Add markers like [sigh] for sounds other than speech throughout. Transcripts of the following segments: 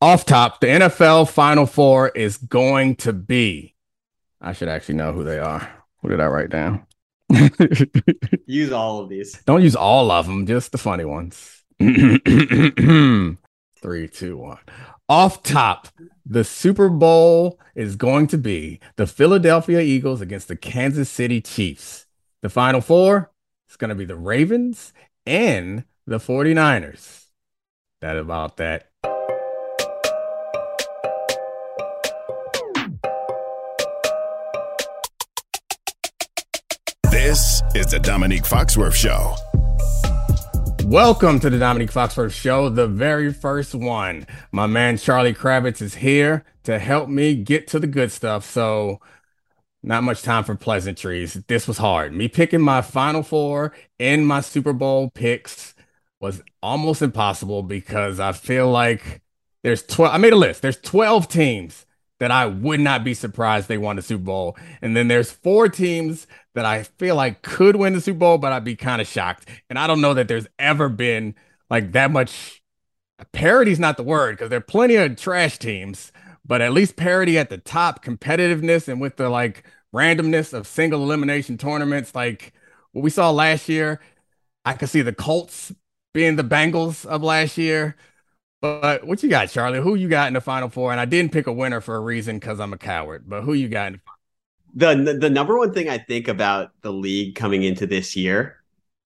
Off top, the NFL Final Four is going to be. I should actually know who they are. What did I write down? [laughs] use all of these. Don't use all of them, just the funny ones. [clears throat] Three, two, one. Off top, the Super Bowl is going to be the Philadelphia Eagles against the Kansas City Chiefs. The Final Four is going to be the Ravens and the 49ers. That about that. Is the Domonique Foxworth Show. Welcome to the Domonique Foxworth Show, the very first one. My man Charlie Kravitz is here to help me get to the good stuff. So, not much time for pleasantries. This was hard. Me picking my Final Four and my Super Bowl picks was almost impossible because I feel like there's 12. I made a list. There's 12 teams that I would not be surprised they won the Super Bowl. And then there's four teams that I feel like could win the Super Bowl, but I'd be kind of shocked. And I don't know that there's ever been like that much parity's not the word because there are plenty of trash teams, but at least parity at the top, competitiveness, and with the like randomness of single elimination tournaments, like what we saw last year. I could see the Colts being the Bengals of last year. But what you got, Charlie? Who you got in the final four? And I didn't pick a winner for a reason because I'm a coward. But who you got? In the, the the number one thing I think about the league coming into this year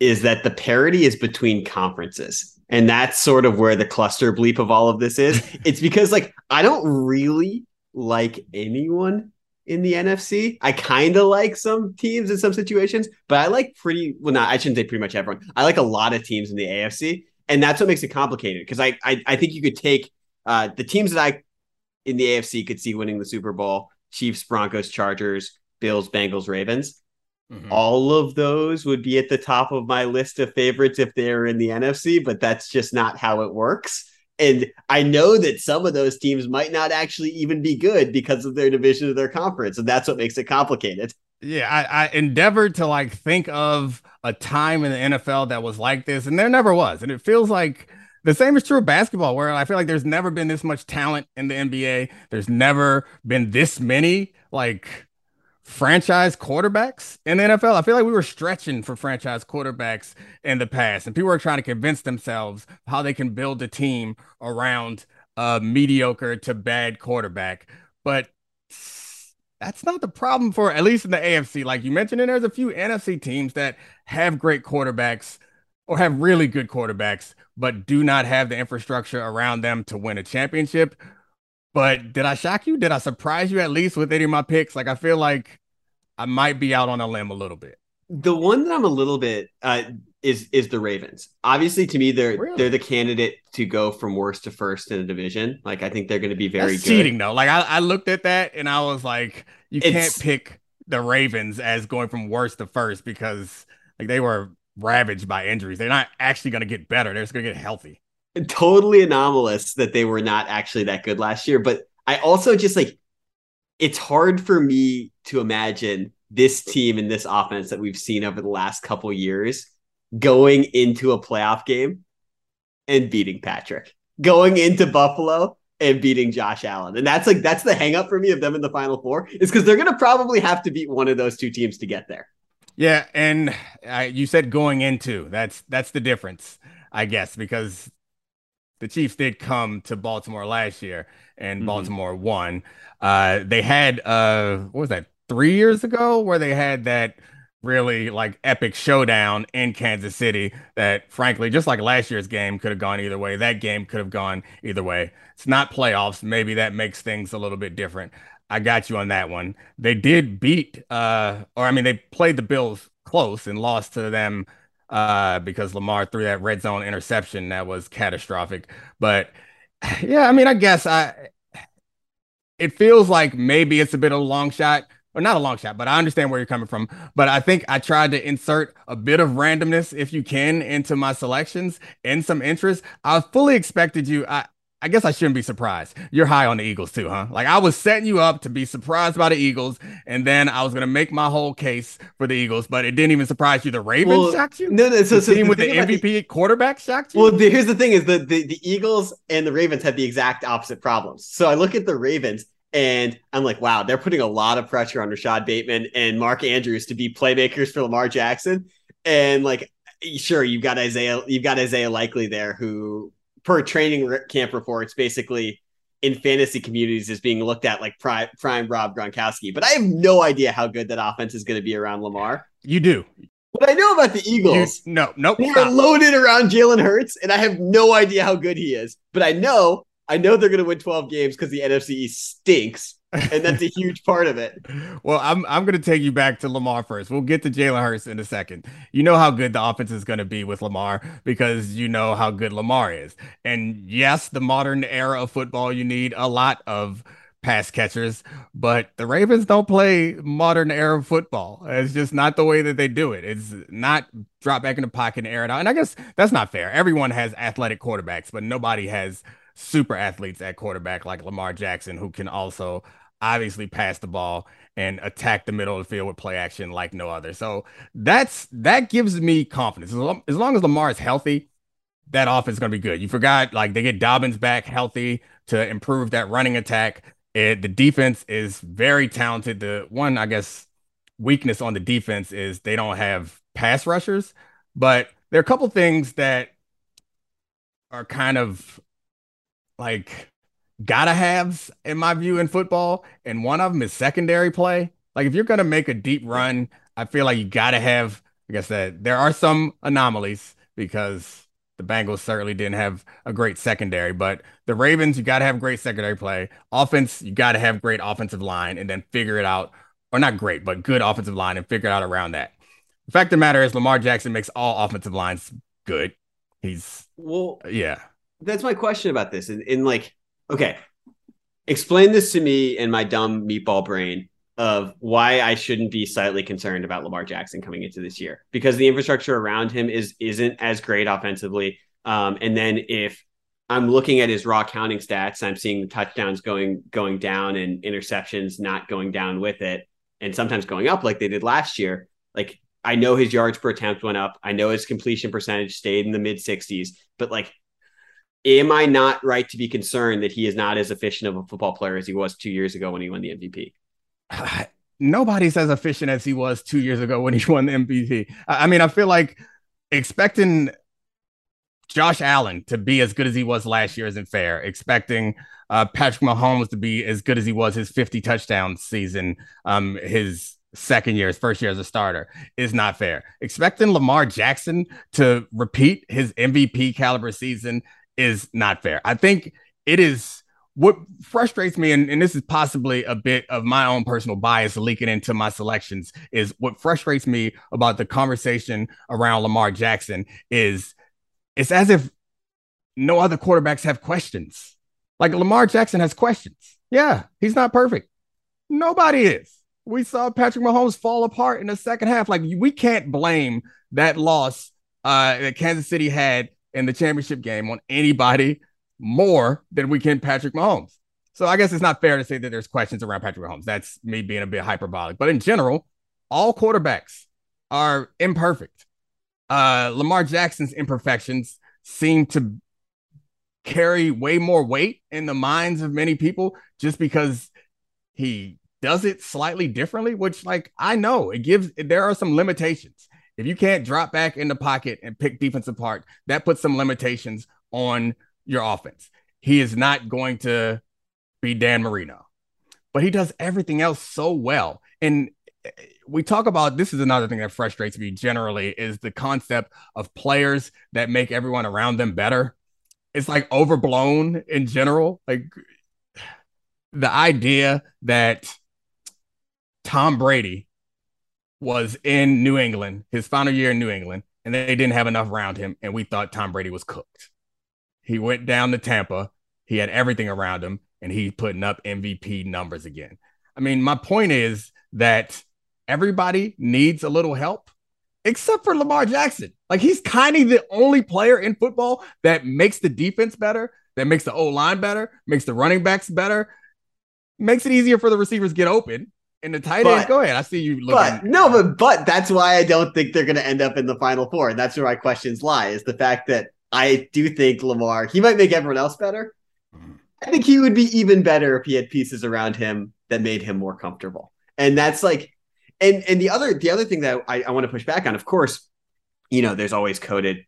is that the parity is between conferences. And that's sort of where the cluster bleep of all of this is. [laughs] it's because like I don't really like anyone in the NFC. I kind of like some teams in some situations, but I like pretty well not I shouldn't say pretty much everyone. I like a lot of teams in the AFC and that's what makes it complicated because I, I I think you could take uh, the teams that I in the AFC could see winning the Super Bowl: Chiefs, Broncos, Chargers, Bills, Bengals, Ravens. Mm-hmm. All of those would be at the top of my list of favorites if they're in the NFC, but that's just not how it works. And I know that some of those teams might not actually even be good because of their division of their conference. And that's what makes it complicated. Yeah, I, I endeavored to like think of a time in the NFL that was like this, and there never was. And it feels like the same is true of basketball, where I feel like there's never been this much talent in the NBA. There's never been this many like franchise quarterbacks in the NFL. I feel like we were stretching for franchise quarterbacks in the past, and people were trying to convince themselves how they can build a team around a mediocre to bad quarterback. But that's not the problem for at least in the AFC. Like you mentioned, and there's a few NFC teams that have great quarterbacks or have really good quarterbacks, but do not have the infrastructure around them to win a championship. But did I shock you? Did I surprise you at least with any of my picks? Like I feel like I might be out on a limb a little bit. The one that I'm a little bit uh, is is the Ravens. Obviously, to me, they're really? they're the candidate to go from worst to first in a division. Like I think they're going to be very That's good. Cheating though, like I, I looked at that and I was like, you it's, can't pick the Ravens as going from worst to first because like they were ravaged by injuries. They're not actually going to get better. They're just going to get healthy. Totally anomalous that they were not actually that good last year. But I also just like it's hard for me to imagine this team and this offense that we've seen over the last couple years going into a playoff game and beating Patrick, going into Buffalo and beating Josh Allen. And that's like that's the hangup for me of them in the final four is because they're gonna probably have to beat one of those two teams to get there. Yeah, and uh, you said going into that's that's the difference, I guess, because the Chiefs did come to Baltimore last year and mm-hmm. Baltimore won. Uh, they had uh, what was that three years ago where they had that really like epic showdown in Kansas City that frankly just like last year's game could have gone either way that game could have gone either way. It's not playoffs. Maybe that makes things a little bit different. I got you on that one. They did beat uh or I mean they played the Bills close and lost to them uh because Lamar threw that red zone interception that was catastrophic. But [sighs] yeah I mean I guess I it feels like maybe it's a bit of a long shot or not a long shot, but I understand where you're coming from. But I think I tried to insert a bit of randomness, if you can, into my selections and some interest. I fully expected you. I I guess I shouldn't be surprised. You're high on the Eagles too, huh? Like I was setting you up to be surprised by the Eagles, and then I was gonna make my whole case for the Eagles, but it didn't even surprise you. The Ravens well, shocked you. No, no. So, the so team the with the MVP the, quarterback shocked you. Well, the, here's the thing: is the, the the Eagles and the Ravens had the exact opposite problems. So I look at the Ravens. And I'm like, wow, they're putting a lot of pressure on Rashod Bateman and Mark Andrews to be playmakers for Lamar Jackson. And like, sure, you've got Isaiah, you've got Isaiah Likely there, who per training camp reports, basically in fantasy communities is being looked at like prime, prime Rob Gronkowski. But I have no idea how good that offense is going to be around Lamar. You do. What I know about the Eagles, you, no, nope, they're loaded around Jalen Hurts, and I have no idea how good he is. But I know, I know they're going to win 12 games because the NFC stinks and that's a huge [laughs] part of it. Well, I'm I'm going to take you back to Lamar first. We'll get to Jalen Hurts in a second. You know how good the offense is going to be with Lamar because you know how good Lamar is. And yes, the modern era of football, you need a lot of pass catchers, but the Ravens don't play modern era football. It's just not the way that they do it. It's not drop back in the pocket and air it out. And I guess that's not fair. Everyone has athletic quarterbacks, but nobody has super athletes at quarterback like Lamar Jackson who can also obviously pass the ball and attack the middle of the field with play action like no other. So that's that gives me confidence. As long as, Lamar is healthy, that offense is going to be good. You forgot like they get Dobbins back healthy to improve that running attack. It, the defense is very talented. The one, I guess, weakness on the defense is they don't have pass rushers, but there are a couple things that are kind of like gotta haves in my view in football, and one of them is secondary play. Like if you're gonna make a deep run, I feel like you gotta have. Like I said, there are some anomalies because the Bengals certainly didn't have a great secondary, but the Ravens, you gotta have great secondary play. Offense, you gotta have great offensive line, and then figure it out, or not great, but good offensive line, and figure it out around that. The fact of the matter is, Lamar Jackson makes all offensive lines good. He's well, yeah. That's my question about this, and like Okay. Explain this to me in my dumb meatball brain of why I shouldn't be slightly concerned about Lamar Jackson coming into this year because the infrastructure around him is isn't as great offensively. Um, and then if I'm looking at his raw counting stats, I'm seeing the touchdowns going going down and interceptions not going down with it, and sometimes going up like they did last year. Like I know his yards per attempt went up. I know his completion percentage stayed in the mid 60s, but like am I not right to be concerned that he is not as efficient of a football player as he was two years ago when he won the MVP? [sighs] Nobody's as efficient as he was two years ago when he won the MVP. I mean, I feel like expecting Josh Allen to be as good as he was last year isn't fair. Expecting uh, Patrick Mahomes to be as good as he was his 50 touchdown season, um, his second year, his first year as a starter, is not fair. Expecting Lamar Jackson to repeat his MVP caliber season is not fair. I think it is what frustrates me, and, and this is possibly a bit of my own personal bias leaking into my selections, is what frustrates me about the conversation around Lamar Jackson is it's as if no other quarterbacks have questions. Like Lamar Jackson has questions. Yeah, he's not perfect. Nobody is. We saw Patrick Mahomes fall apart in the second half. Like we can't blame that loss uh, that Kansas City had in the championship game on anybody more than we can Patrick Mahomes. So I guess it's not fair to say that there's questions around Patrick Mahomes. That's me being a bit hyperbolic. But in general, all quarterbacks are imperfect. Uh, Lamar Jackson's imperfections seem to carry way more weight in the minds of many people just because he does it slightly differently, which like I know it gives there are some limitations. If you can't drop back in the pocket and pick defense apart, that puts some limitations on your offense. He is not going to be Dan Marino, but he does everything else so well. And eh, we talk about this is another thing that frustrates me generally is the concept of players that make everyone around them better. It's like overblown in general. Like the idea that Tom Brady was in New England, his final year in New England, and they didn't have enough around him, and we thought Tom Brady was cooked. He went down to Tampa. He had everything around him, and he's putting up MVP numbers again. I mean, my point is that everybody needs a little help, except for Lamar Jackson. Like he's kind of the only player in football that makes the defense better, that makes the O line better, makes the running backs better, makes it easier for the receivers get open. And the tight ends, go ahead. I see you looking. But no, but but that's why I don't think they're going to end up in the final four. And that's where my questions lie: is the fact that I do think Lamar he might make everyone else better. I think he would be even better if he had pieces around him that made him more comfortable. And that's like, and and the other the other thing that I, I want to push back on, of course, you know, there's always coded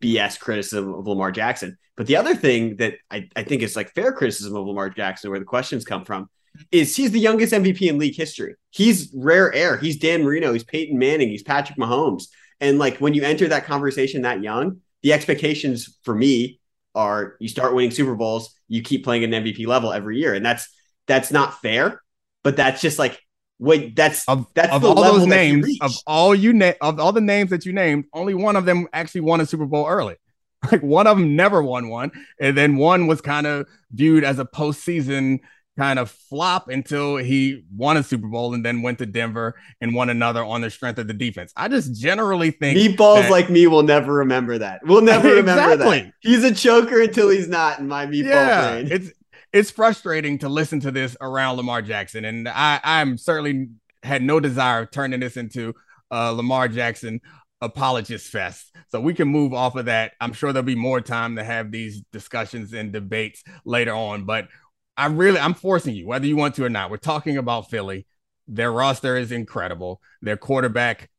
BS criticism of Lamar Jackson. But the other thing that I, I think is like fair criticism of Lamar Jackson, where the questions come from, is he's the youngest MVP in league history. He's rare air. He's Dan Marino. He's Peyton Manning. He's Patrick Mahomes. And like when you enter that conversation that young, the expectations for me are you start winning Super Bowls, you keep playing at an MVP level every year, and that's that's not fair. But that's just like wait, that's of, that's of the all level those names of all you na- of all the names that you named, only one of them actually won a Super Bowl early. [laughs] Like one of them never won one, and then one was kind of viewed as a postseason kind of flop until he won a Super Bowl and then went to Denver and won another on the strength of the defense. I just generally think Meatballs that- like me will never remember that. We'll [laughs] never remember Exactly. that. He's a choker until he's not in my meatball yeah, brain. it's it's frustrating to listen to this around Lamar Jackson, and I I'm certainly had no desire of turning this into uh, Lamar Jackson apologist fest. So we can move off of that. I'm sure there'll be more time to have these discussions and debates later on, but I really I'm forcing you, whether you want to or not. We're talking about Philly. Their roster is incredible. Their quarterback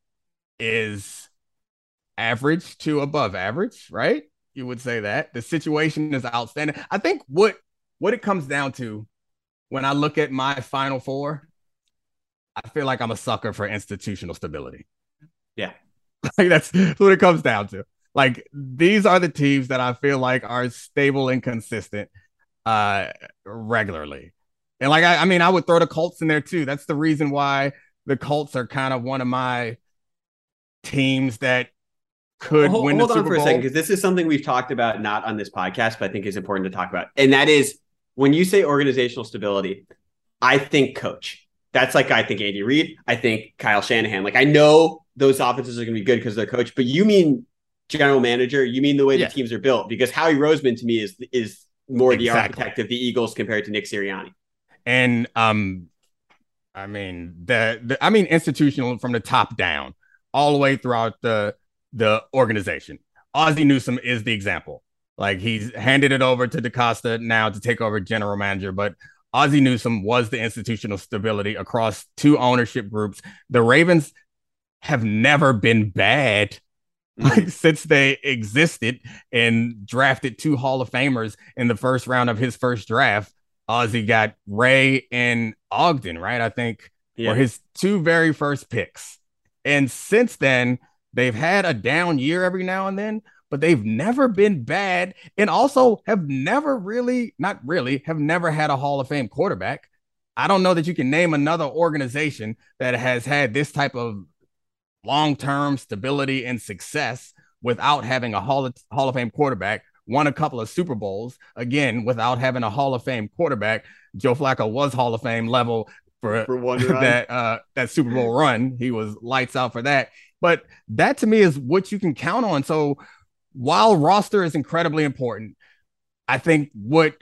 is average to above average, right? You would say that. The situation is outstanding. I think what what it comes down to when I look at my final four, I feel like I'm a sucker for institutional stability. Yeah. [laughs] Like that's what it comes down to. Like these are the teams that I feel like are stable and consistent uh regularly. And like I, I mean, I would throw the Colts in there too. That's the reason why the Colts are kind of one of my teams that could hold, win hold the on Super for a second because this is something we've talked about not on this podcast, but I think is important to talk about. And that is when you say organizational stability, I think coach. That's like I think Andy Reid. I think Kyle Shanahan. Like I know those offenses are going to be good because they're coach, but you mean general manager? You mean the way Yeah. the teams are built? Because Howie Roseman to me is is more the architect of the Eagles compared to Nick Sirianni. and um i mean the, the i mean institutional from the top down all the way throughout the the organization. Ozzie newsome is the example. Like he's handed it over to DeCosta now to take over general manager but ozzie newsome was the institutional stability across two ownership groups. The ravens have never been bad Mm-hmm. like [laughs] since they existed and drafted two Hall of Famers in the first round of his first draft. Ozzie got Ray and Ogden, right? I think Yeah. were his two very first picks. And since then, they've had a down year every now and then, but they've never been bad and also have never really, not really, have never had a Hall of Fame quarterback. I don't know that you can name another organization that has had this type of long term stability and success without having a Hall of, Hall of Fame quarterback. Won a couple of Super Bowls again without having a Hall of Fame quarterback. Joe Flacco was Hall of Fame level for, For one [laughs] that uh, that Super Bowl run. He was lights out for that. But that to me is what you can count on. So while roster is incredibly important, I think what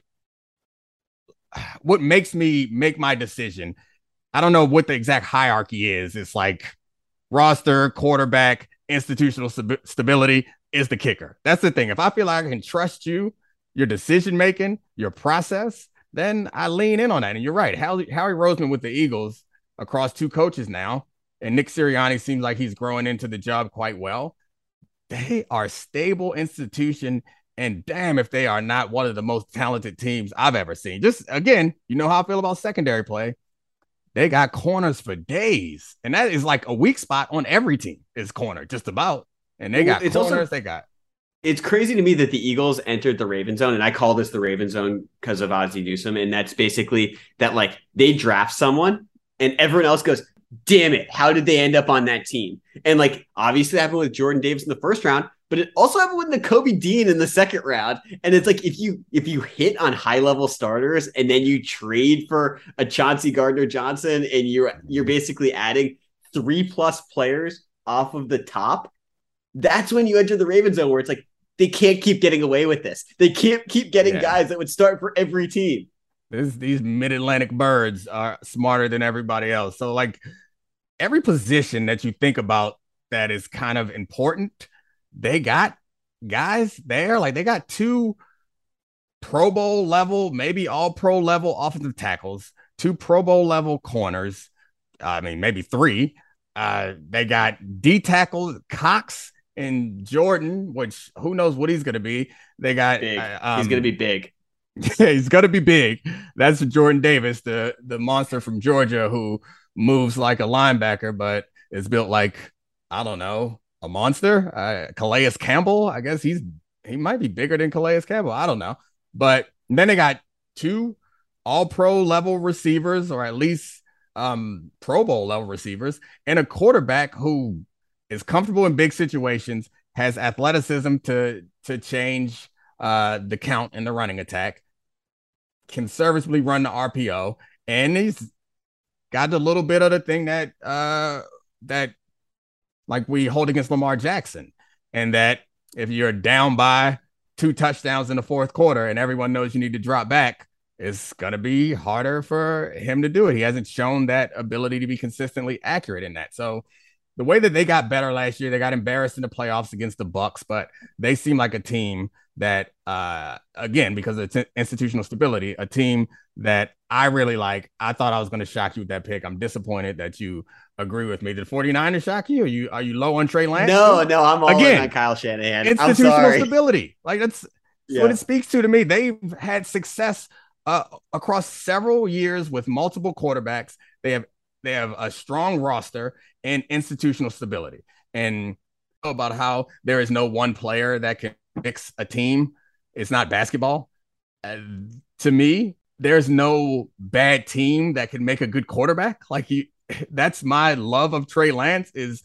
[sighs] what makes me make my decision, I don't know what the exact hierarchy is. It's like roster, quarterback, institutional stabi- stability is the kicker. That's the thing. If I feel like I can trust you, your decision making, your process, then I lean in on that. And you're right. Howie, Howie Roseman with the Eagles across two coaches now, and Nick Sirianni seems like he's growing into the job quite well. They are stable institution, and damn if they are not one of the most talented teams I've ever seen. Just again, you know how I feel about secondary play. They got corners for days, and that is like a weak spot on every team. Is corner just about, and they got it's corners. also- they got it's crazy to me that the Eagles entered the Raven zone, and I call this the Raven zone because of Ozzie Newsome, and that's basically that like they draft someone, and everyone else goes, "Damn it, how did they end up on that team?" And like obviously that happened with Jordan Davis in the first round, but it also happened with Nakobe Dean in the second round. And it's like if you if you hit on high level starters and then you trade for a Chauncey Gardner Johnson, and you're you're basically adding three plus players off of the top. That's when you enter the Raven zone where it's like they can't keep getting away with this. They can't keep getting Yeah. guys that would start for every team. This, these mid-Atlantic birds are smarter than everybody else. So like every position that you think about that is kind of important, they got guys there. Like they got two Pro Bowl level, maybe all pro level offensive tackles, two Pro Bowl level corners. I mean, maybe three. Uh, they got D tackles, Cox and Jordan, which who knows what he's gonna be. They got uh, He's going to um, be big. [laughs] yeah, he's gonna be big. That's Jordan Davis, the the monster from Georgia who moves like a linebacker, but is built like I don't know a monster. Uh, Calais Campbell, I guess he's he might be bigger than Calais Campbell. I don't know, but then they got two All Pro level receivers, or at least um Pro Bowl level receivers, and a quarterback who is comfortable in big situations, has athleticism to to change uh the count in the running attack conservatively run the RPO, and he's got a little bit of the thing that uh that like we hold against Lamar Jackson, and that if you're down by two touchdowns in the fourth quarter and everyone knows you need to drop back, it's gonna be harder for him to do it. He hasn't shown that ability to be consistently accurate in that. So the way that they got better last year, they got embarrassed in the playoffs against the Bucs, but they seem like a team that, uh, again, because of t- institutional stability, a team that I really like. I thought I was going to shock you with that pick. I'm disappointed that you agree with me. Did 49ers shock you? Are you are you low on Trey Lance? No, no, I'm all Again, in on Kyle Shanahan. Institutional stability. Like that's, that's Yeah. what it speaks to to me. They've had success uh, across several years with multiple quarterbacks. They have they have a strong roster and institutional stability. And about how there is no one player that can fix a team. It's not basketball. Uh, to me, there's no bad team that can make a good quarterback. Like you, [laughs] that's my love of Trey Lance is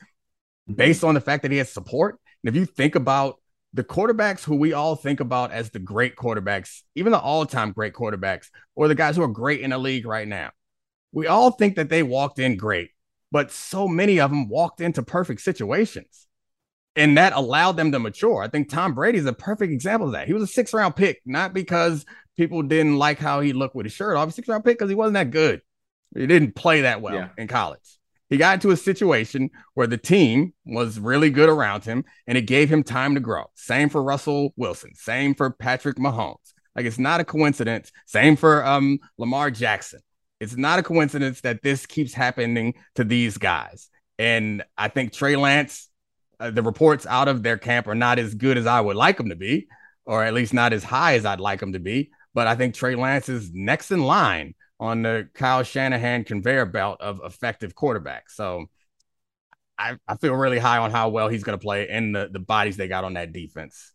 based on the fact that he has support. And if you think about the quarterbacks who we all think about as the great quarterbacks, even the all-time great quarterbacks, or the guys who are great in the league right now, we all think that they walked in great, but so many of them walked into perfect situations. And that allowed them to mature. I think Tom Brady is a perfect example of that. He was a six round pick, not because people didn't like how he looked with his shirt off. Six round pick because he wasn't that good. He didn't play that well Yeah. in college. He got into a situation where the team was really good around him and it gave him time to grow. Same for Russell Wilson. Same for Patrick Mahomes. Like it's not a coincidence. Same for um, Lamar Jackson. It's not a coincidence that this keeps happening to these guys. And I think Trey Lance, uh, the reports out of their camp are not as good as I would like them to be, or at least not as high as I'd like them to be. But I think Trey Lance is next in line on the Kyle Shanahan conveyor belt of effective quarterbacks. So I, I feel really high on how well he's going to play and the, the bodies they got on that defense.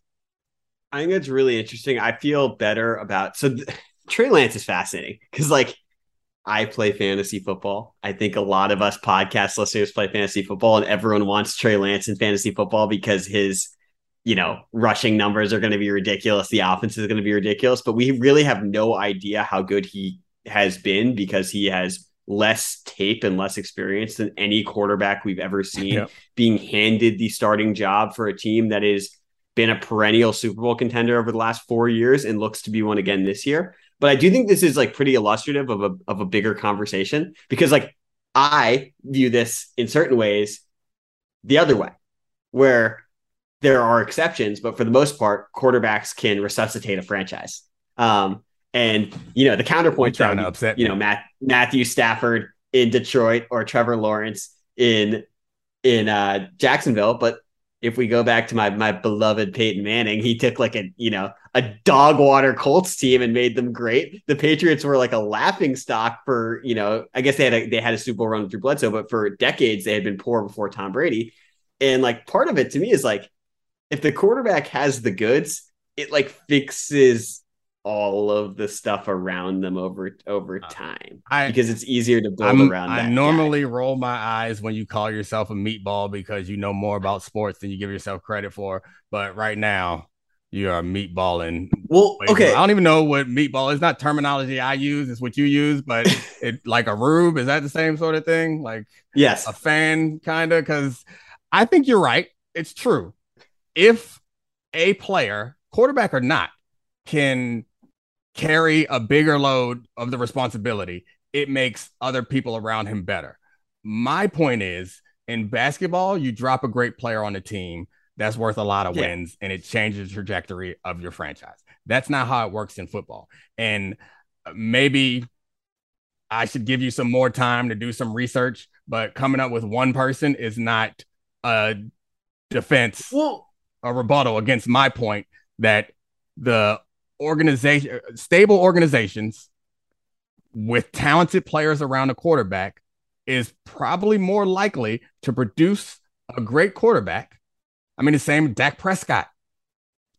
I think that's really interesting. I feel better about so th- [laughs] Trey Lance is fascinating because like I play fantasy football. I think a lot of us podcast listeners play fantasy football, and everyone wants Trey Lance in fantasy football because his, you know, rushing numbers are going to be ridiculous. The offense is going to be ridiculous, but we really have no idea how good he has been because he has less tape and less experience than any quarterback we've ever seen Yep. being handed the starting job for a team that has been a perennial Super Bowl contender over the last four years and looks to be one again this year. But I do think this is like pretty illustrative of a of a bigger conversation because like I view this in certain ways the other way, where there are exceptions, but for the most part, quarterbacks can resuscitate a franchise. Um, and you know the counterpoint You're trying to to upset you know Matt Matthew Stafford in Detroit or Trevor Lawrence in in uh, Jacksonville, but if we go back to my my beloved Peyton Manning, he took like a you know a dog water Colts team and made them great. The Patriots were like a laughing stock for you know I guess they had a, they had a Super Bowl run through Bledsoe, but for decades they had been poor before Tom Brady. And like part of it to me is like if the quarterback has the goods, it like fixes all of the stuff around them over over uh, time I, because it's easier to build I'm- around. I normally roll my eyes when you call yourself a meatball because you know more about sports than you give yourself credit for. But right now, you are meatballing. guy. Well, okay. I don't even know what meatball is. Not terminology I use. It's what you use. But [laughs] it like a rube. Is that the same sort of thing? Like yes, a fan, kind of? Because I think you're right. It's true. If a player, quarterback or not, can carry a bigger load of the responsibility, it makes other people around him better. My point is in basketball, you drop a great player on the team, that's worth a lot of Yeah. wins and it changes the trajectory of your franchise. That's not how it works in football. And uh, maybe I should give you some more time to do some research, but coming up with one person is not a defense, Well, a rebuttal against my point that the organization, uh, stable organizations with talented players around the quarterback is probably more likely to produce a great quarterback. I mean, the same Dak Prescott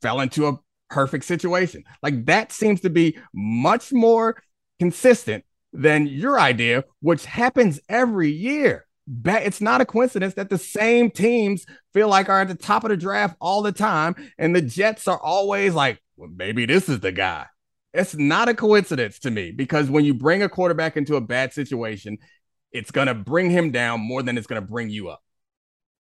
fell into a perfect situation. Like that seems to be much more consistent than your idea, which happens every year. It's not a coincidence that the same teams feel like are at the top of the draft all the time, and the Jets are always like, well, maybe this is the guy. It's not a coincidence to me because when you bring a quarterback into a bad situation, it's going to bring him down more than it's going to bring you up.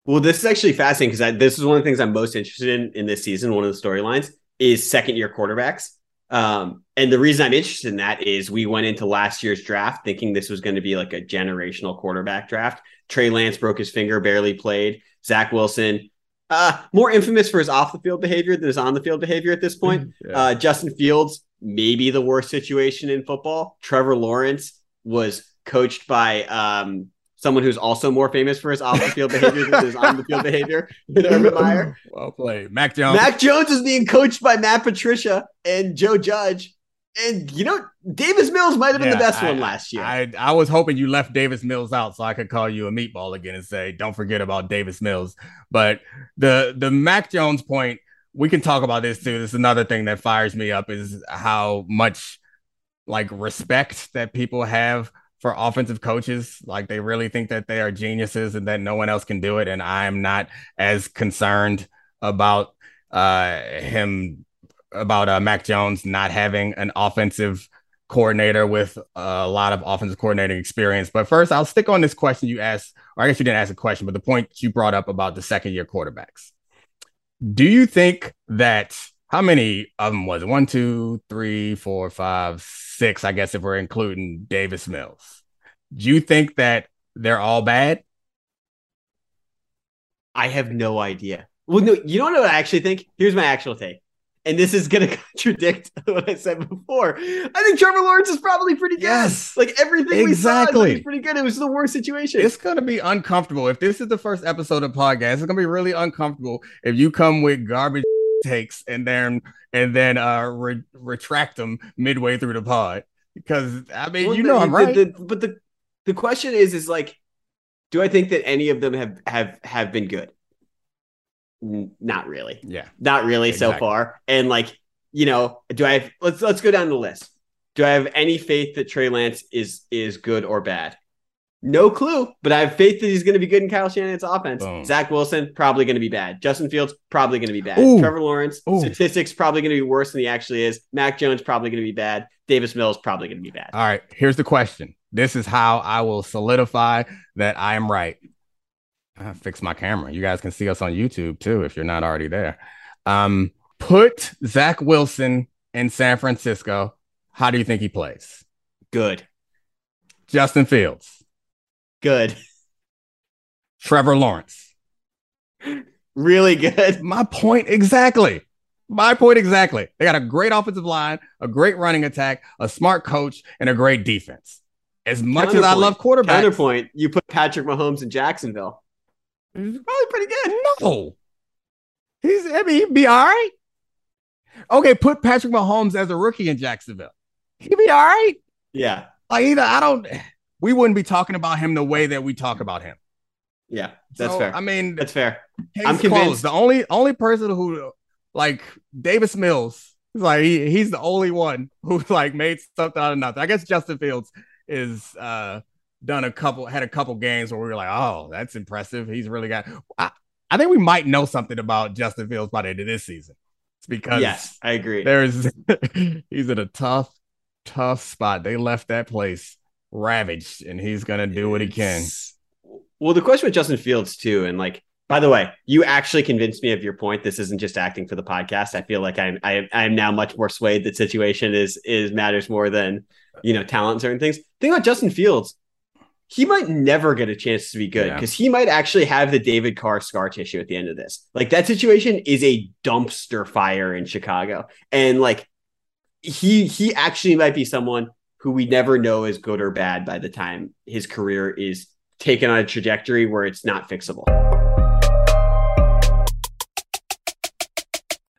Well, this is actually fascinating because this is one of the things I'm most interested in in this season. One of the storylines is second year quarterbacks. Um, and the reason I'm interested in that is we went into last year's draft thinking this was going to be like a generational quarterback draft. Trey Lance broke his finger, barely played. Zach Wilson, uh, more infamous for his off the field behavior than his on the field behavior at this point. Yeah. Uh, Justin Fields, maybe the worst situation in football. Trevor Lawrence was coached by um, someone who's also more famous for his off the field behavior than his on the field behavior [laughs] Urban Meyer. Well played. Mac Jones. Mac Jones is being coached by Matt Patricia and Joe Judge. And you know, Davis Mills might have been the best I- one last year. I, I was hoping you left Davis Mills out so I could call you a meatball again and say, don't forget about Davis Mills. But the the Mac Jones point, we can talk about this too. This is another thing that fires me up is how much like respect that people have for offensive coaches. Like they really think that they are geniuses and that no one else can do it. And I'm not as concerned about uh him about uh, Mac Jones not having an offensive coordinator with a lot of offensive coordinating experience. But first, I'll stick on this question you asked, or I guess you didn't ask a question, but the point you brought up about the second year quarterbacks. Do you think that how many of them was it? One, two, three, four, five, six, I guess, if we're including Davis Mills. Do you think that they're all bad? I have no idea. Well, no, you don't know what I actually think? Here's my actual take. And this is going [laughs] to contradict [laughs] what I said before. I think Trevor Lawrence is probably pretty good. Yes. Like everything we saw, I thought Exactly. he was pretty good. It was the worst situation. It's gonna be uncomfortable. If this is the first episode of podcast, it's gonna be really uncomfortable if you come with garbage [laughs] takes and then and then uh re- retract them midway through the pod. Because I mean, Well, you the- know I'm the- right. the- but the the question is, is like, do I think that any of them have have have been good? Not really. yeah. Not really so far. And like, you know, do I have let's let's go down the list. Do I have any faith that Trey Lance is is good or bad? No clue, but I have faith that he's going to be good in Kyle Shanahan's offense. Boom. Zach Wilson probably going to be bad. Justin Fields probably going to be bad. Ooh. Trevor Lawrence Ooh. statistics probably going to be worse than he actually is. Mac Jones probably going to be bad. Davis Mills probably going to be bad. All right. Here's the question. This is how I will solidify that I am right. I [laughs] fix my camera. You guys can see us on YouTube too if you're not already there. Um, put Zach Wilson in San Francisco. How do you think he plays? Good, Justin Fields, good, Trevor Lawrence. really good. My point exactly. My point exactly. They got a great offensive line, a great running attack, a smart coach, and a great defense. As much as I love quarterbacks, Counterpoint: You put Patrick Mahomes in Jacksonville. Probably pretty good. no. He's I mean, he'd be all right. Okay, put Patrick Mahomes as a rookie in Jacksonville. He'd be all right. Yeah, Like either I don't we wouldn't be talking about him the way that we talk about him. yeah, that's So, fair. I mean, that's fair. I'm closed. convinced- The only only person who like Davis Mills, he's like he, he's the only one who like made something out of nothing. I guess Justin Fields is uh done a couple had a couple games where we were like, oh, that's impressive. He's really got. I, I think we might know something about Justin Fields by the end of this season. It's because Yes, I agree. there's [laughs] he's in a tough, tough spot. They left that place ravaged, and he's gonna do what he can. Well, the question with Justin Fields too, and like By the way, you actually convinced me of your point. This isn't just acting for the podcast. I feel like I'm I, I'm now much more swayed that situation is is matters more than you know talent and certain things. Think about Justin Fields. He might never get a chance to be good because yeah. he might actually have the David Carr scar tissue at the end of this. Like that situation is a dumpster fire in Chicago, and like he he actually might be someone who we never know is good or bad by the time his career is taken on a trajectory where it's not fixable.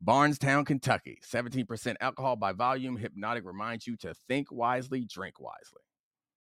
Bardstown, Kentucky. 17% alcohol by volume. Hpnotiq reminds you to think wisely, drink wisely.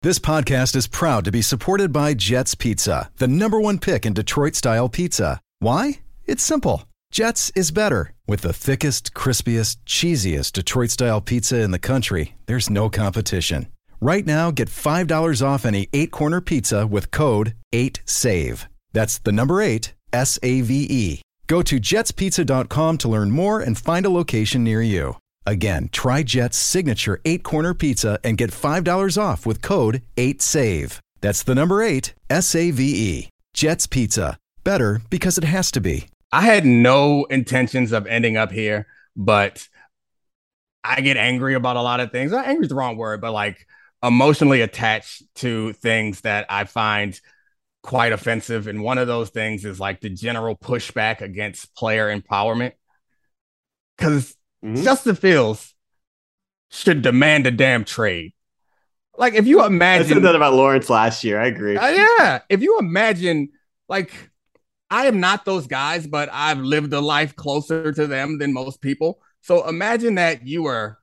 This podcast is proud to be supported by Jets Pizza, the number one pick in Detroit style pizza. Why? It's simple. Jets is better. With the thickest, crispiest, cheesiest Detroit style pizza in the country, there's no competition. Right now, get $5 off any eight corner pizza with code 8SAVE. That's the number eight, S A V E. Go to jetspizza.com to learn more and find a location near you. Again, try Jet's signature eight corner pizza and get $5 off with code 8SAVE. That's the number eight, S A V E. Jet's Pizza. Better because it has to be. I had no intentions of ending up here, but I get angry about a lot of things. Angry is the wrong word, but like emotionally attached to things that I find quite offensive. And one of those things is like the general pushback against player empowerment. Because mm-hmm. Justin Fields should demand a damn trade. Like, if you imagine. I said that about Lawrence last year. I agree. Uh, yeah. If you imagine, like, I am not those guys, but I've lived a life closer to them than most people. So imagine that you were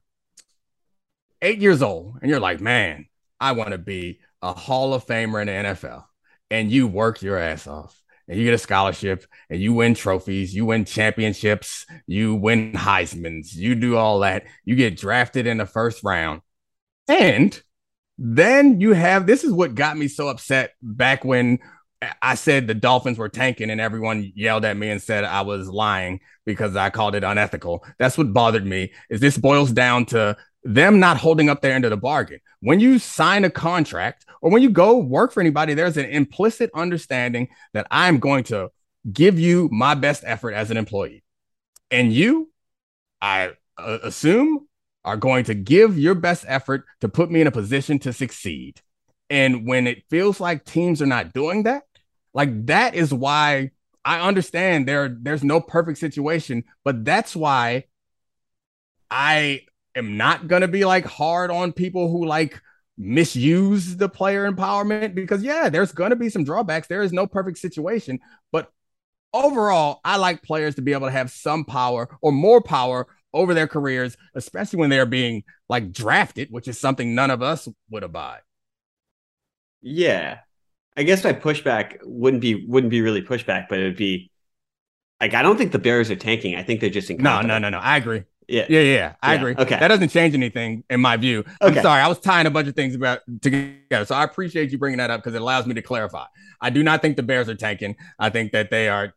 eight years old and you're like, man, I want to be a Hall of Famer in the NFL and you work your ass off and you get a scholarship and you win trophies, you win championships, you win Heisman's, you do all that, you get drafted in the first round. And then you have this is what got me so upset back when I said the Dolphins were tanking and everyone yelled at me and said I was lying because I called it unethical. That's what bothered me. Is this boils down to them not holding up their end of the bargain. When you sign a contract or when you go work for anybody, there's an implicit understanding that I'm going to give you my best effort as an employee. And you, I uh, assume, are going to give your best effort to put me in a position to succeed. And when it feels like teams are not doing that, like that is why I understand there there's no perfect situation, but that's why I am not gonna be like hard on people who like misuse the player empowerment because yeah, there's gonna be some drawbacks. There is no perfect situation, but overall, I like players to be able to have some power or more power over their careers, especially when they're being like drafted, which is something none of us would abide. Yeah. I guess my pushback wouldn't be wouldn't be really pushback, but it would be like I don't think the Bears are tanking. I think they're just incompetent. No, no, no, no. I agree. Yeah. Yeah, yeah. I yeah. agree. Okay. That doesn't change anything in my view. Okay. I'm sorry. I was tying a bunch of things about together. So I appreciate you bringing that up because it allows me to clarify. I do not think the Bears are tanking. I think that they are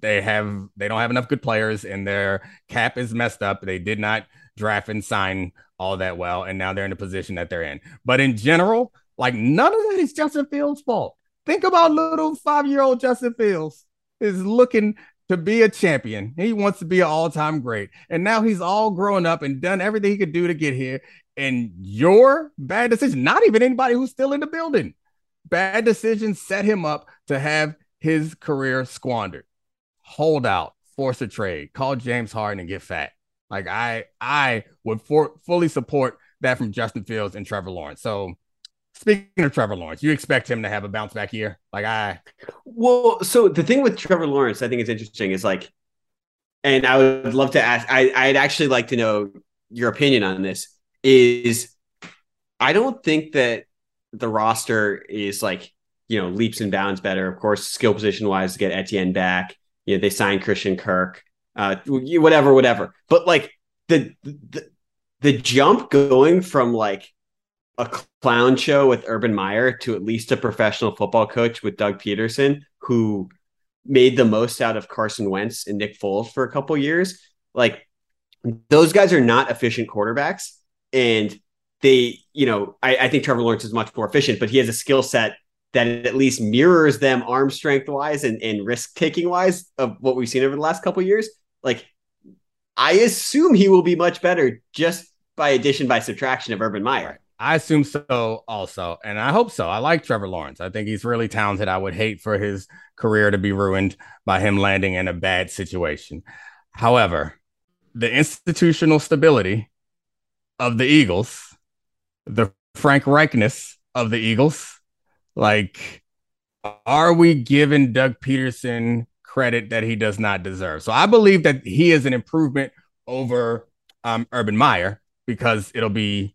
they have they don't have enough good players and their cap is messed up. They did not draft and sign all that well and now they're in the position that they're in. But in general, like none of that is Justin Fields' fault. Think about little 5-year-old Justin Fields is looking to be a champion. He wants to be an all time great. And now he's all grown up and done everything he could do to get here. And your bad decision, not even anybody who's still in the building, bad decision set him up to have his career squandered. Hold out, force a trade, call James Harden and get fat. Like I, I would for, fully support that from Justin Fields and Trevor Lawrence. So Speaking of Trevor Lawrence, you expect him to have a bounce back year? Like I Well, so the thing with Trevor Lawrence, I think is interesting is like and I would love to ask I I'd actually like to know your opinion on this is I don't think that the roster is like, you know, leaps and bounds better. Of course, skill position wise to get Etienne back. you know, they signed Christian Kirk, uh, whatever, whatever. But like the, the the jump going from like a clown show with Urban Meyer to at least a professional football coach with Doug Pederson, who made the most out of Carson Wentz and Nick Foles for a couple years. Like those guys are not efficient quarterbacks, and they, you know, I, I think Trevor Lawrence is much more efficient, but he has a skill set that at least mirrors them arm strength wise and, and risk taking wise of what we've seen over the last couple years. Like I assume he will be much better just by addition by subtraction of Urban Meyer. I assume so also. And I hope so. I like Trevor Lawrence. I think he's really talented. I would hate for his career to be ruined by him landing in a bad situation. However, the institutional stability of the Eagles, the Frank Reichness of the Eagles, like, are we giving Doug Pederson credit that he does not deserve? So I believe that he is an improvement over um, Urban Meyer because it'll be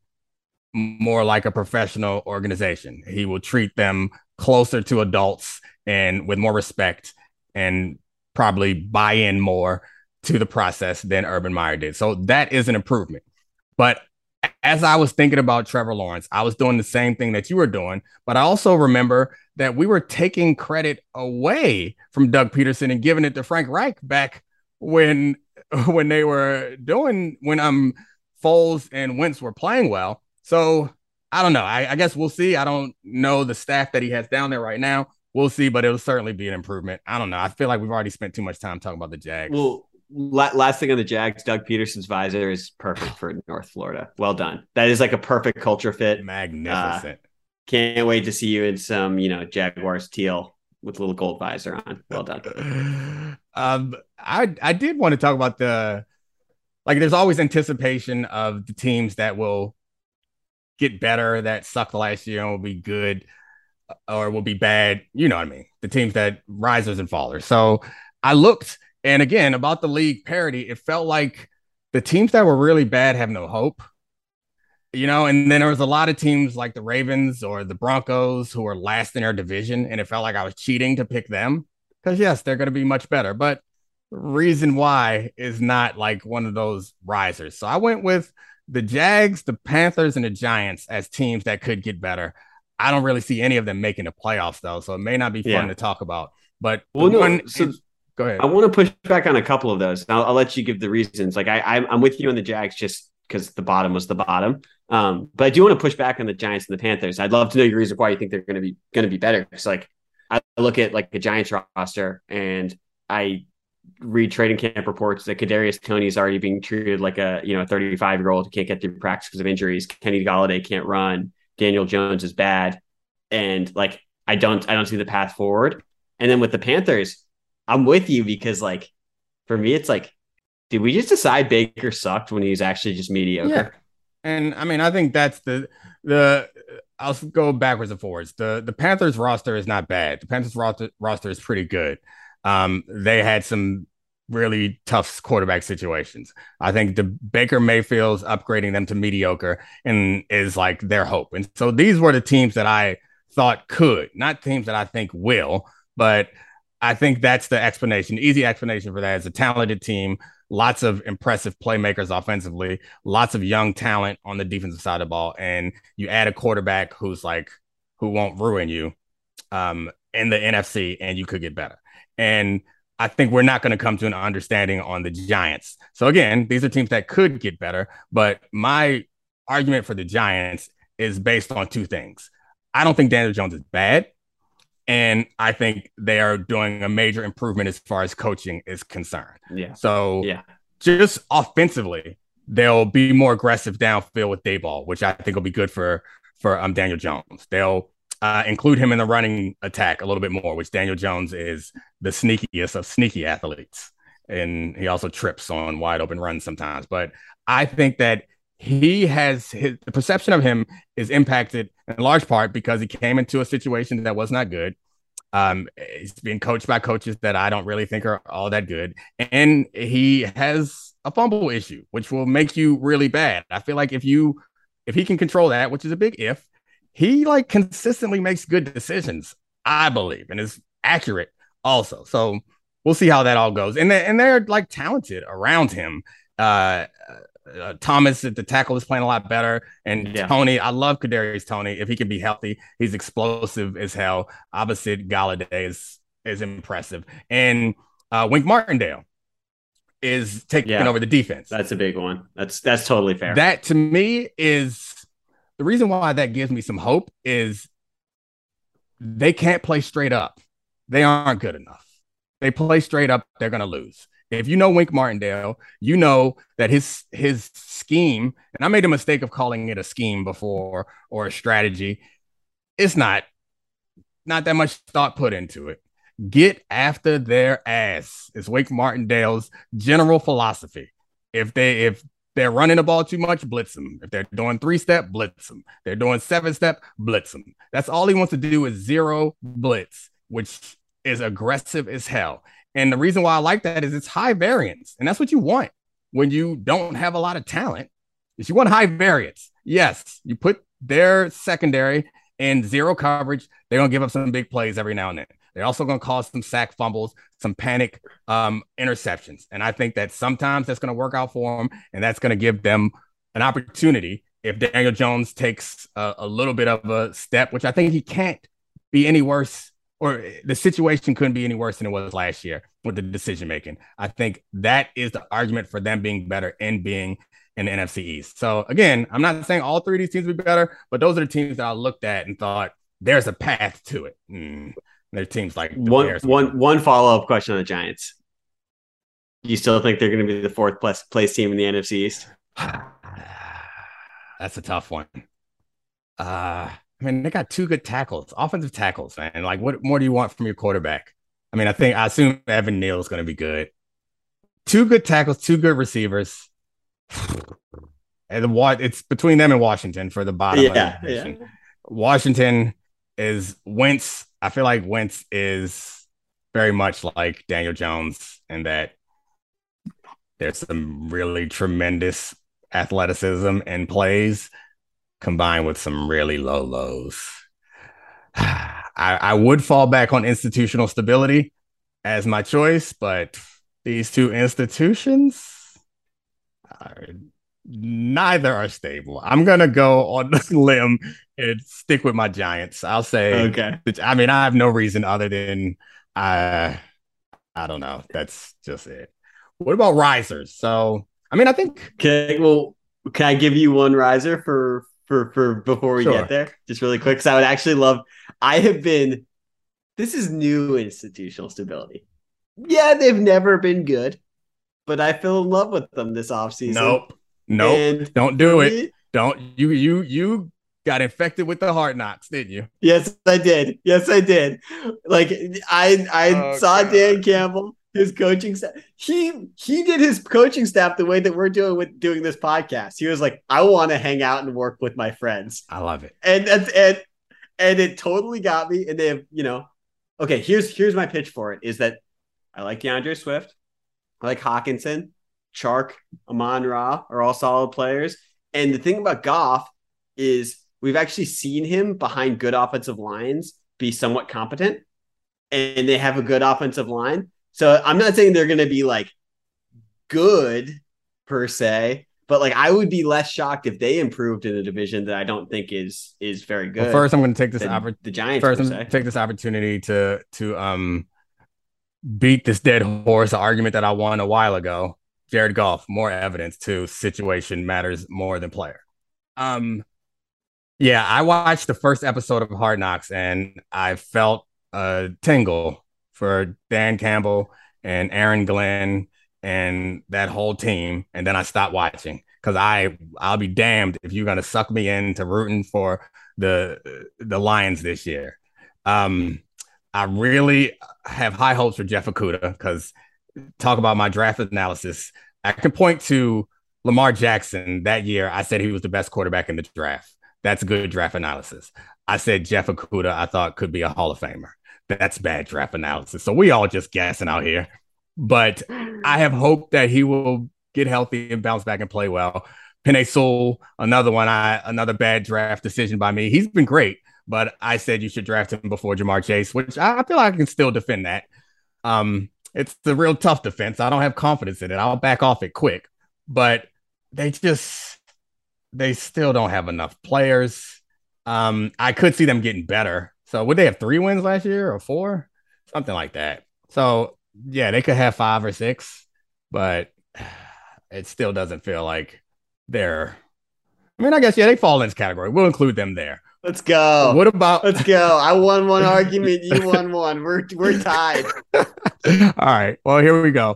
more like a professional organization. He will treat them closer to adults and with more respect and probably buy in more to the process than Urban Meyer did. So that is an improvement. But as I was thinking about Trevor Lawrence, I was doing the same thing that you were doing, but I also remember that we were taking credit away from Doug Pederson and giving it to Frank Reich back when [laughs] when they were doing when um Foles and Wentz were playing well. So I don't know. I, I, guess we'll see. I don't know the staff that he has down there right now. We'll see, but it'll certainly be an improvement. I don't know. I feel like we've already spent too much time talking about the Jags. Well, last thing on the Jags, Doug Pederson's visor is perfect for North Florida. Well done. That is like a perfect culture fit. Magnificent. Uh, can't wait to see you in some, you know, Jaguars teal with a little gold visor on. Well done. [laughs] um, I I did want to talk about the like. There's always anticipation of the teams that will get better that sucked last year and will be good uh, or will be bad. You know what I mean? The teams that risers and fallers. So I looked, and again, about the league parity, it felt like the teams that were really bad have no hope. You know, and then there was a lot of teams like the Ravens or the Broncos who were last in their division, and it felt like I was cheating to pick them because yes, they're going to be much better. But reason why is not like one of those risers. So I went with the Jags, the Panthers, and the Giants as teams that could get better. I don't really see any of them making the playoffs though, so it may not be fun yeah. to talk about. But well, no, one, so go ahead. I want to push back on a couple of those. I'll, I'll let you give the reasons. Like I, I'm with you on the Jags just because the bottom was the bottom. Um, but I do want to push back on the Giants and the Panthers. I'd love to know your reason why you think they're going to be going to be better. Because like I look at like the Giants roster and I read trading camp reports that Kadarius Toney is already being treated like a you know 35 year old who can't get through practice because of injuries. Kenny Golladay can't run. Daniel Jones is bad, and like I don't I don't see the path forward. And then with the Panthers, I'm with you because like for me it's like, did we just decide Baker sucked when he was actually just mediocre? Yeah. And I mean I think that's the the I'll go backwards and forwards. The the Panthers roster is not bad. The Panthers roster roster is pretty good um, they had some really tough quarterback situations. I think the Baker Mayfield's upgrading them to mediocre and is like their hope. And so these were the teams that I thought could, not teams that I think will, but I think that's the explanation. easy explanation for that is a talented team, lots of impressive playmakers offensively, lots of young talent on the defensive side of the ball, and you add a quarterback who's like who won't ruin you um, in the NFC, and you could get better. And I think we're not going to come to an understanding on the Giants. So again, these are teams that could get better, but my argument for the Giants is based on two things. I don't think Daniel Jones is bad, and I think they are doing a major improvement as far as coaching is concerned. Yeah. So yeah, just offensively, they'll be more aggressive downfield with Daboll, which I think will be good for for um Daniel Jones. They'll uh, include him in the running attack a little bit more, which Daniel Jones is the sneakiest of sneaky athletes. And he also trips on wide open runs sometimes. But I think that he has his the perception of him is impacted in large part because he came into a situation that was not good. Um, he's being coached by coaches that I don't really think are all that good. And he has a fumble issue, which will make you really bad. I feel like if you if he can control that, which is a big if, he like consistently makes good decisions, I believe, and is accurate also. So we'll see how that all goes. And they, and they're like talented around him. Uh, uh, Thomas at the tackle is playing a lot better, and yeah. Toney. I love Kadarius Toney. if he can be healthy. He's explosive as hell. Opposite Golladay is is impressive, and uh, Wink Martindale is taking yeah, over the defense. That's a big one. That's that's totally fair. That to me is the reason why that gives me some hope is they can't play straight up. They aren't good enough. They play straight up, they're going to lose. If you know Wink Martindale, you know that his his scheme, and I made a mistake of calling it a scheme before or a strategy. It's not not that much thought put into it. Get after their ass is Wink Martindale's general philosophy. If they if they're running the ball too much, blitz them. If they're doing three step, blitz them. They're doing seven step, blitz them. That's all he wants to do is zero blitz, which is aggressive as hell. And the reason why I like that is it's high variance. And that's what you want when you don't have a lot of talent. Is you want high variance. Yes, you put their secondary in zero coverage, they're gonna give up some big plays every now and then. They're also going to cause some sack fumbles, some panic um, interceptions. And I think that sometimes that's going to work out for them. And that's going to give them an opportunity if Daniel Jones takes a, a, little bit of a step, which I think he can't be any worse, or the situation couldn't be any worse than it was last year with the decision making. I think that is the argument for them being better and being in the NFC East. So again, I'm not saying all three of these teams would be better, but those are the teams that I looked at and thought there's a path to it. Mm. Their team's like one Bears. one one follow up question on the Giants. You still think they're going to be the fourth place, place team in the NFC East? [sighs] That's a tough one. Uh, I mean, they got two good tackles, offensive tackles, man. Like, what more do you want from your quarterback? I mean, I think I assume Evan Neal is going to be good. Two good tackles, two good receivers. [sighs] And the what it's between them and Washington for the bottom. Yeah, yeah. Washington is Wentz I feel like Wentz is very much like Daniel Jones in that there's some really tremendous athleticism and plays combined with some really low lows. [sighs] I, I would fall back on institutional stability as my choice, but these two institutions are neither are stable. I'm gonna go on the [laughs] limb and stick with my Giants. I'll say okay. I mean, I have no reason other than I I don't know. That's just it. What about risers? So I mean, I think Okay, well, can I give you one riser for for for before we sure. get there? Just really quick. Because I would actually love I have been this is new institutional stability. Yeah, they've never been good, but I fell in love with them this offseason. Nope. Nope. Don't do it. Don't you you you got infected with the hard knocks, didn't you? Yes, I did. Yes, I did. Like I I oh, saw God. Dan Campbell, his coaching staff. He he did his coaching staff the way that we're doing with doing this podcast. He was like, I want to hang out and work with my friends. I love it. And and and, and it totally got me. And they have, you know, okay, here's here's my pitch for it is that I like D'Andre Swift. I like Hockenson. Chark, Amon Ra are all solid players. And the thing about Goff is we've actually seen him behind good offensive lines be somewhat competent, and they have a good offensive line. So I'm not saying they're going to be like good per se, but like I would be less shocked if they improved in a division that I don't think is is very good. Well, first, I'm going to take this oppor- the Giants. First, I'm going to take this opportunity to to um beat this dead horse argument that I won a while ago. Jared Goff, more evidence to situation matters more than player. Um, yeah, I watched the first episode of Hard Knocks and I felt a tingle for Dan Campbell and Aaron Glenn and that whole team. And then I stopped watching because I I'll be damned if you're gonna suck me into rooting for the the Lions this year. Um, I really have high hopes for Jeff Okudah because talk about my draft analysis, I can point to Lamar Jackson that year. I said he was the best quarterback in the draft. That's good draft analysis. I said Jeff Okudah, I thought could be a Hall of Famer. That's bad draft analysis. So we all just guessing out here. But I have hope that he will get healthy and bounce back and play well. Penei Sewell, another one, I another bad draft decision by me. He's been great, but I said you should draft him before Ja'Marr Chase, which I, I feel like I can still defend that. Um, it's the real tough defense. I don't have confidence in it. I'll back off it quick. But they just they still don't have enough players. Um, I could see them getting better. So would they have three wins last year or four? Something like that. So yeah, they could have five or six, but [sighs] it still doesn't feel like they're I mean, I guess yeah, they fall in this category. We'll include them there. Let's go. What about Let's go. I won one [laughs] argument. You won one. We're we're tied. [laughs] All right. Well, here we go.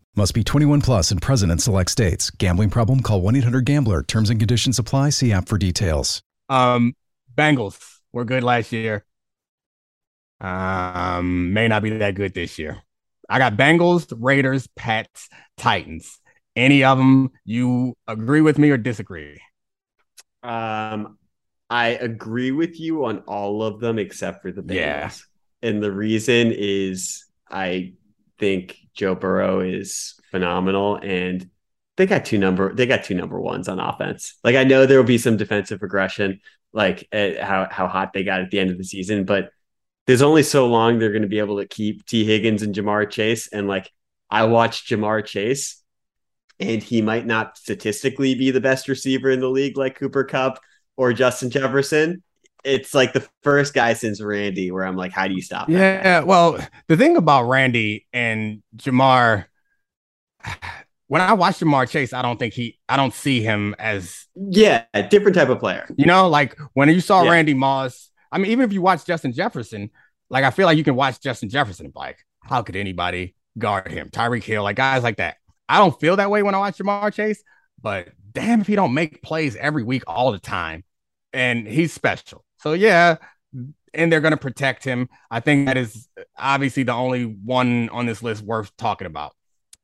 Must be 21 plus and present in select states. Gambling problem? Call 1 800 GAMBLER. Terms and conditions apply. See app for details. Um, Bengals were good last year. Um, may not be that good this year. I got Bengals, Raiders, Pats, Titans. Any of them you agree with me or disagree? Um, I agree with you on all of them except for the Bengals. Yeah. And the reason is I think Joe Burrow is phenomenal and they got two number they got two number ones on offense. Like I know there will be some defensive regression, like at how how hot they got at the end of the season, but there's only so long they're going to be able to keep Tee Higgins and Ja'Marr Chase. And like I watched Ja'Marr Chase, and he might not statistically be the best receiver in the league like Cooper Kupp or Justin Jefferson. It's like the first guy since Randy where I'm like, how do you stop? that? Yeah, well, the thing about Randy and Ja'Marr, when I watch Ja'Marr Chase, I don't think he, I don't see him as, Yeah, a different type of player. you know, like when you saw Yeah. Randy Moss. I mean, even if you watch Justin Jefferson, like I feel like you can watch Justin Jefferson and like, how could anybody guard him? Tyreek Hill, like guys like that. I don't feel that way when I watch Ja'Marr Chase, but damn if he don't make plays every week all the time. And he's special. So yeah, and they're going to protect him. I think that is obviously the only one on this list worth talking about.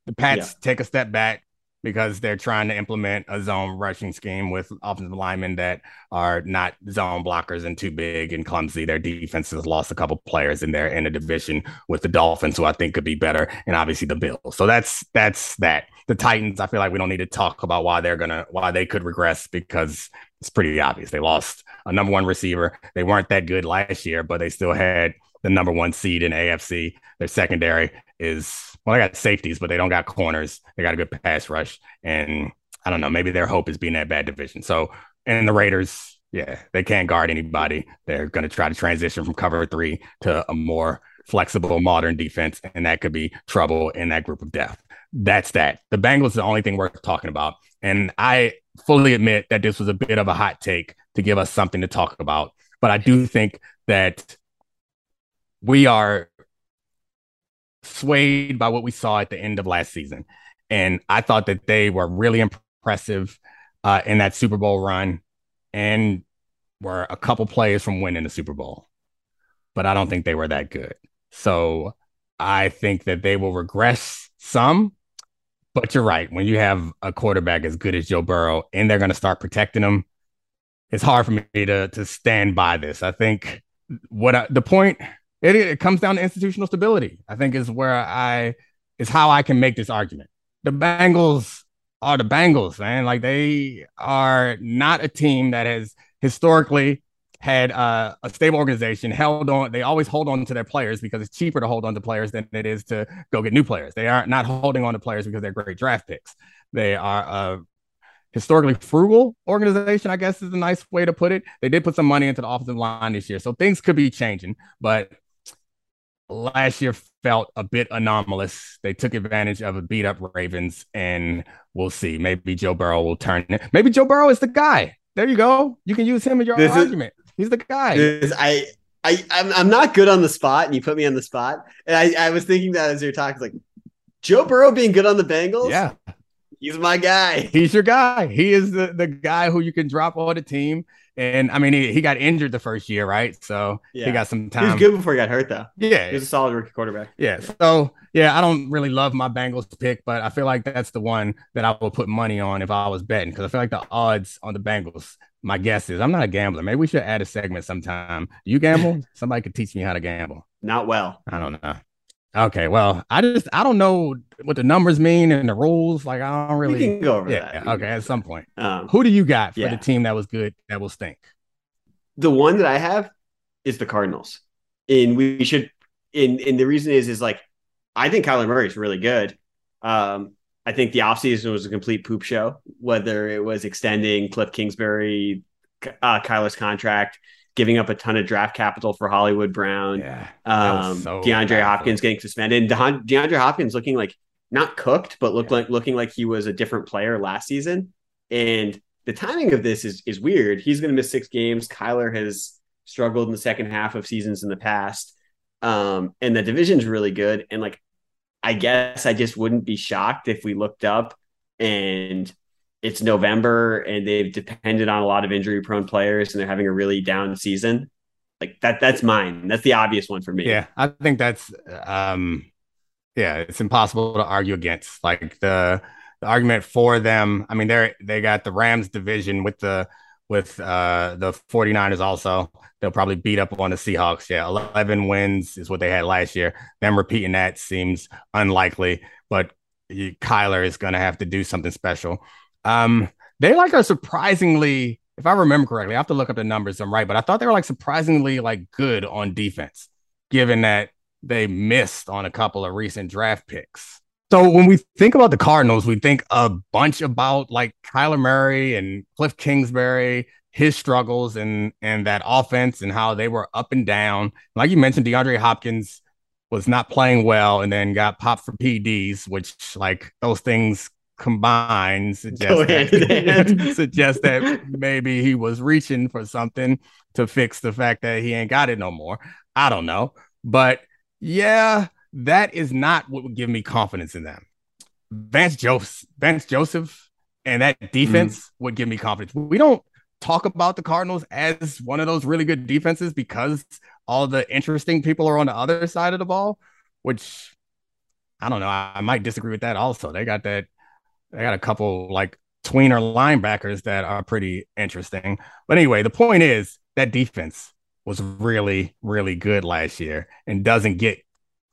The Pats take a step back because they're trying to implement a zone rushing scheme with offensive linemen that are not zone blockers and too big and clumsy. Their defense has lost a couple players in there in a division with the Dolphins, who I think could be better, and obviously the Bills. So that's that's that. The Titans, I feel like we don't need to talk about why they're gonna why they could regress because it's pretty obvious. They lost a number one receiver. They weren't that good last year, but they still had the number one seed in AFC. Their secondary is well, they got safeties, but they don't got corners. They got a good pass rush, and I don't know. Maybe their hope is being that bad division. So, and the Raiders, yeah, they can't guard anybody. They're going to try to transition from cover three to a more flexible, modern defense, and that could be trouble in that group of death. That's that. The Bengals is the only thing worth talking about, and I fully admit that this was a bit of a hot take to give us something to talk about. But I do think that we are swayed by what we saw at the end of last season. And I thought that they were really impressive uh, in that Super Bowl run and were a couple plays from winning the Super Bowl. But I don't think they were that good. So I think that they will regress some. But you're right. When you have a quarterback as good as Joe Burrow and they're going to start protecting him, it's hard for me to to stand by this. I think what I, the point it, it comes down to institutional stability. I think is where I is how I can make this argument. The Bengals are the Bengals, man. Like they are not a team that has historically had uh, a stable organization held on. They always hold on to their players because it's cheaper to hold on to players than it is to go get new players. They are not holding on to players because they're great draft picks. They are a historically frugal organization, I guess is a nice way to put it. They did put some money into the offensive line this year, so things could be changing. But last year felt a bit anomalous. They took advantage of a beat up Ravens, and we'll see. Maybe Joe Burrow will turn it. Maybe Joe Burrow is the guy. There you go. You can use him in your This is- argument. He's the guy. I, I, I'm, I'm not good on the spot, and you put me on the spot. And I, I was thinking that as you're talking, like Joe Burrow being good on the Bengals. yeah. He's my guy. He's your guy. He is the, the guy who you can drop on the team And I mean, he, he got injured the first year, right? So Yeah. he got some time. He was good before he got hurt, though. Yeah, He was a solid rookie quarterback. yeah. So yeah, I don't really love my Bengals pick, but I feel like that's the one that I would put money on if I was betting because I feel like the odds on the Bengals. My guess is I'm not a gambler. Maybe we should add a segment sometime. Do you gamble? [laughs] Somebody could teach me how to gamble. Not well. I don't know. Okay, well, I just I don't know what the numbers mean and the rules. Like I don't really. we can go over yeah. that. Okay. At some point, Um, who do you got for Yeah. the team that was good that will stink? the one that I have is the Cardinals. And we should and and the reason is is like I think Kyler Murray is really good. Um I think the offseason was a complete poop show, whether it was extending Cliff Kingsbury, uh, Kyler's contract, giving up a ton of draft capital for Hollywood Brown, Yeah, um, so DeAndre bad Hopkins getting suspended, and DeHon- DeAndre Hopkins looking like not cooked, but looked like looking like he was a different player last season. And the timing of this is is weird. He's going to miss six games. Kyler has struggled in the second half of seasons in the past, um, and the division's really good. And like, I guess I just wouldn't be shocked if we looked up and it's November and they've depended on a lot of injury prone players and they're having a really down season. Like that, that's mine. That's the obvious one for me. Yeah, I think that's um yeah, it's impossible to argue against. Like the the argument for them, I mean they're they got the Rams division with the with uh the 49ers also. They'll probably beat up on the Seahawks. Yeah, 11 wins is what they had last year. Them repeating that seems unlikely, but Kyler is going to have to do something special. Um they like are surprisingly if I remember correctly, I have to look up the numbers. I'm right, but I thought they were like surprisingly like good on defense, given that they missed on a couple of recent draft picks. So when we think about the Cardinals, we think a bunch about like Kyler Murray and Cliff Kingsbury, his struggles and and that offense and how they were up and down. Like you mentioned, DeAndre Hopkins was not playing well and then got popped for PDs, which like those things combined suggest Go hand in that, [laughs] [laughs] that maybe he was reaching for something to fix the fact that he ain't got it no more. I don't know. But yeah, that is not what would give me confidence in them. Vance Joseph, Vance Joseph and that mm-hmm. defense would give me confidence. We don't talk about the Cardinals as one of those really good defenses because all the interesting people are on the other side of the ball, which I don't know. I might disagree with that also. They got that, they got a couple like tweener linebackers that are pretty interesting. But anyway, the point is that defense was really, really good last year and doesn't get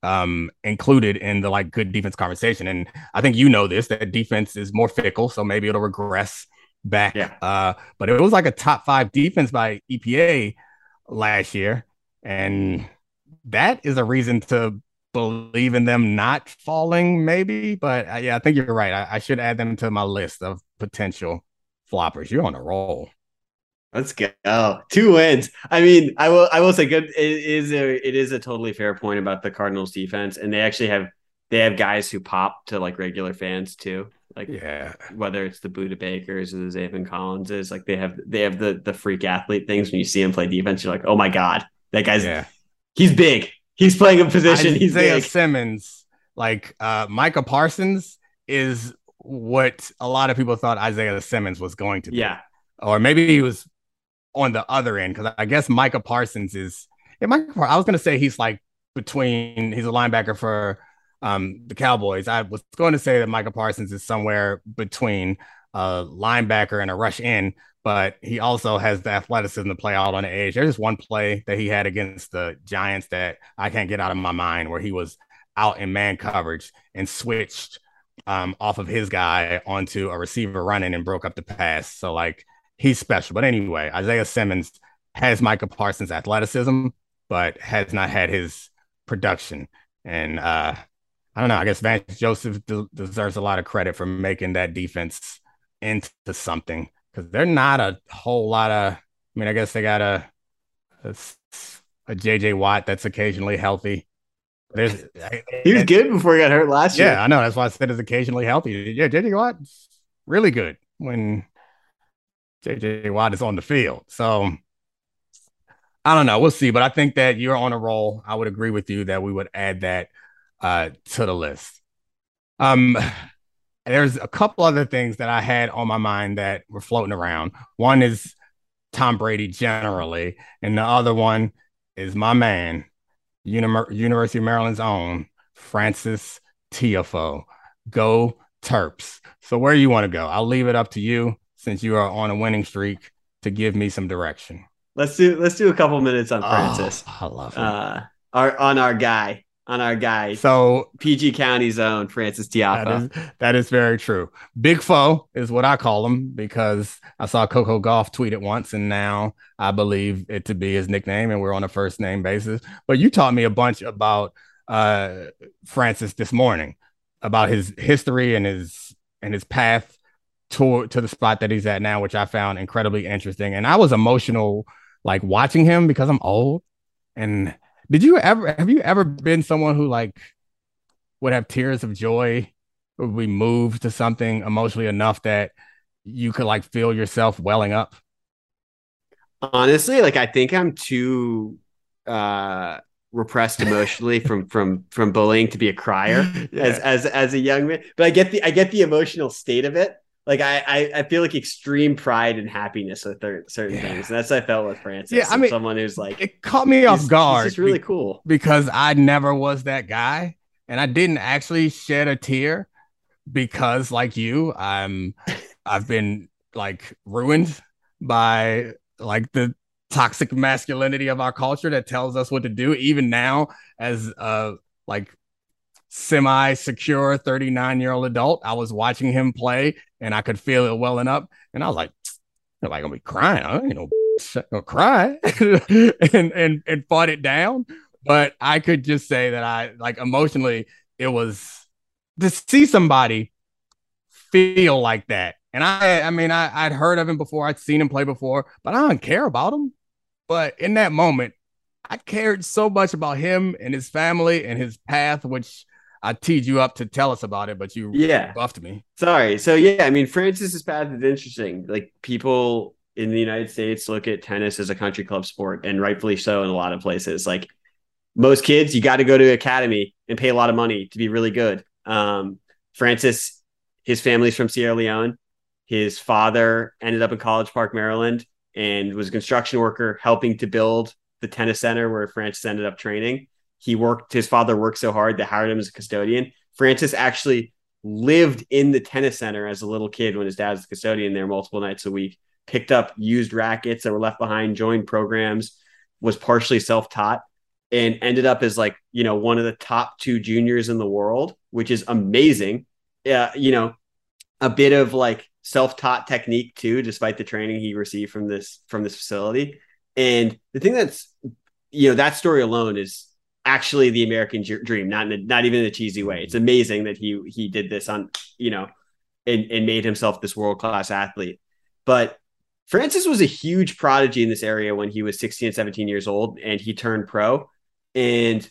um included in the like good defense conversation. And I think you know this that defense is more fickle, so maybe it'll regress back. Yeah. Uh, but it was like a top five defense by EPA last year. And that is a reason to believe in them not falling, maybe. But uh, yeah, I think you're right. I, I should add them to my list of potential floppers. You're on a roll. Let's go. Two wins. I mean, I will I will say good it is a it is a totally fair point about the Cardinals defense. And they actually have they have guys who pop to like regular fans too. Like Yeah. whether it's the Budda Bakers or the Zaven Collinses, like they have they have the the freak athlete things when you see him play defense, you're like, oh my God, that guy's Yeah. he's big. He's playing a position. He's Isaiah big. Simmons, like uh Micah Parsons is what a lot of people thought Isaiah Simmons was going to be. Yeah. Or maybe he was on the other end because I guess Micah Parsons is yeah, Micah I was gonna say he's like between he's a linebacker for um the Cowboys. I was going to say that Micah Parsons is somewhere between a linebacker and a rush in, but he also has the athleticism to play out on the edge. There's just one play that he had against the Giants that I can't get out of my mind where he was out in man coverage and switched um, off of his guy onto a receiver running and broke up the pass. So like he's special. But anyway, Isaiah Simmons has Micah Parsons' athleticism, but has not had his production. And uh, I don't know. I guess Vance Joseph de- deserves a lot of credit for making that defense into something because they're not a whole lot of. I mean, I guess they got a a, a JJ Watt that's occasionally healthy. There's He was good before he got hurt last year. yeah, I know. That's why I said it's occasionally healthy. Yeah, JJ Watt really good when JJ Watt is on the field. So I don't know. We'll see. But I think that you're on a roll. I would agree with you that we would add that uh, to the list. Um, there's a couple other things that I had on my mind that were floating around. One is Tom Brady generally, and the other one is my man, University of Maryland's own Francis Tiafoe. Go Terps. So where you want to go? I'll leave it up to you since you are on a winning streak to give me some direction. Let's do let's do a couple minutes on Francis. Oh, I love it. Uh, our on our guy on our guy. So PG County's own Francis Tiafoe. That is, that is very true. Big Foe is what I call him because I saw Coco Gauff tweet it once, and now I believe it to be his nickname, and we're on a first name basis. But you taught me a bunch about uh, Francis this morning, about his history and his and his path toward to the spot that he's at now, which I found incredibly interesting. And I was emotional, like watching him because I'm old and did you ever have you ever been someone who like would have tears of joy or be moved to something emotionally enough that you could like feel yourself welling up? Honestly, like I think I'm too uh repressed emotionally from from from bullying to be a crier [laughs] yeah. as as as a young man. But I get the I get the emotional state of it like I, I, I feel like extreme pride and happiness with certain yeah. things. And that's I felt with Francis. Yeah, I mean, someone who's like it caught me off guard. It's really be- cool because I never was that guy, and I didn't actually shed a tear because, like you, I'm I've been like ruined by like the toxic masculinity of our culture that tells us what to do. Even now, as uh like semi secure 39 year old adult. I was watching him play and I could feel it welling up. And I was like, I'm like, gonna be crying. I ain't no [laughs] gonna cry [laughs] and, and, and fought it down. But I could just say that I like emotionally, it was to see somebody feel like that. And I, I mean, I, I'd heard of him before, I'd seen him play before, but I don't care about him. But in that moment, I cared so much about him and his family and his path, which I teed you up to tell us about it, but you yeah buffed me. Sorry. So yeah, I mean Francis's path is interesting. Like people in the United States look at tennis as a country club sport, and rightfully so in a lot of places. Like most kids, you got to go to academy and pay a lot of money to be really good. Um, Francis, his family's from Sierra Leone. His father ended up in College Park, Maryland, and was a construction worker helping to build the tennis center where Francis ended up training he worked his father worked so hard that hired him as a custodian. Francis actually lived in the tennis center as a little kid when his dad was the custodian there multiple nights a week picked up used rackets that were left behind joined programs was partially self-taught and ended up as like you know one of the top two juniors in the world which is amazing. Uh, you know a bit of like self-taught technique too despite the training he received from this from this facility. And the thing that's you know that story alone is actually the American dream, not in a, not even in a cheesy way. It's amazing that he he did this on you know, and and made himself this world class athlete. But Francis was a huge prodigy in this area when he was 16 and 17 years old, and he turned pro. And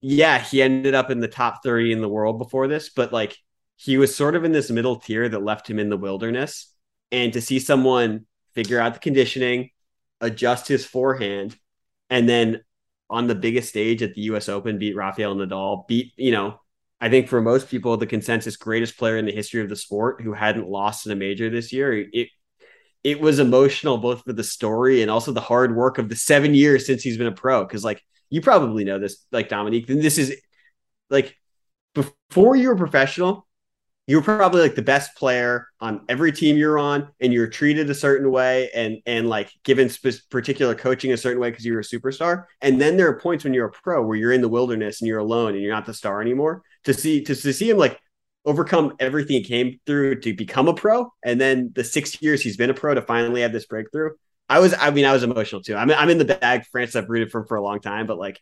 yeah, he ended up in the top 30 in the world before this, but like he was sort of in this middle tier that left him in the wilderness. And to see someone figure out the conditioning, adjust his forehand, and then on the biggest stage at the US Open, beat Rafael Nadal, beat, you know, I think for most people, the consensus greatest player in the history of the sport who hadn't lost in a major this year. It it was emotional both for the story and also the hard work of the seven years since he's been a pro. Cause like you probably know this, like Domonique, this is like before you were professional, you were probably like the best player on every team you're on and you're treated a certain way and and like given sp- particular coaching a certain way because you're a superstar. And then there are points when you're a pro where you're in the wilderness and you're alone and you're not the star anymore. To see to, to see him like overcome everything he came through to become a pro and then the six years he's been a pro to finally have this breakthrough i was i mean i was emotional too. I'm, I'm in the bag. France i've rooted for him for a long time but like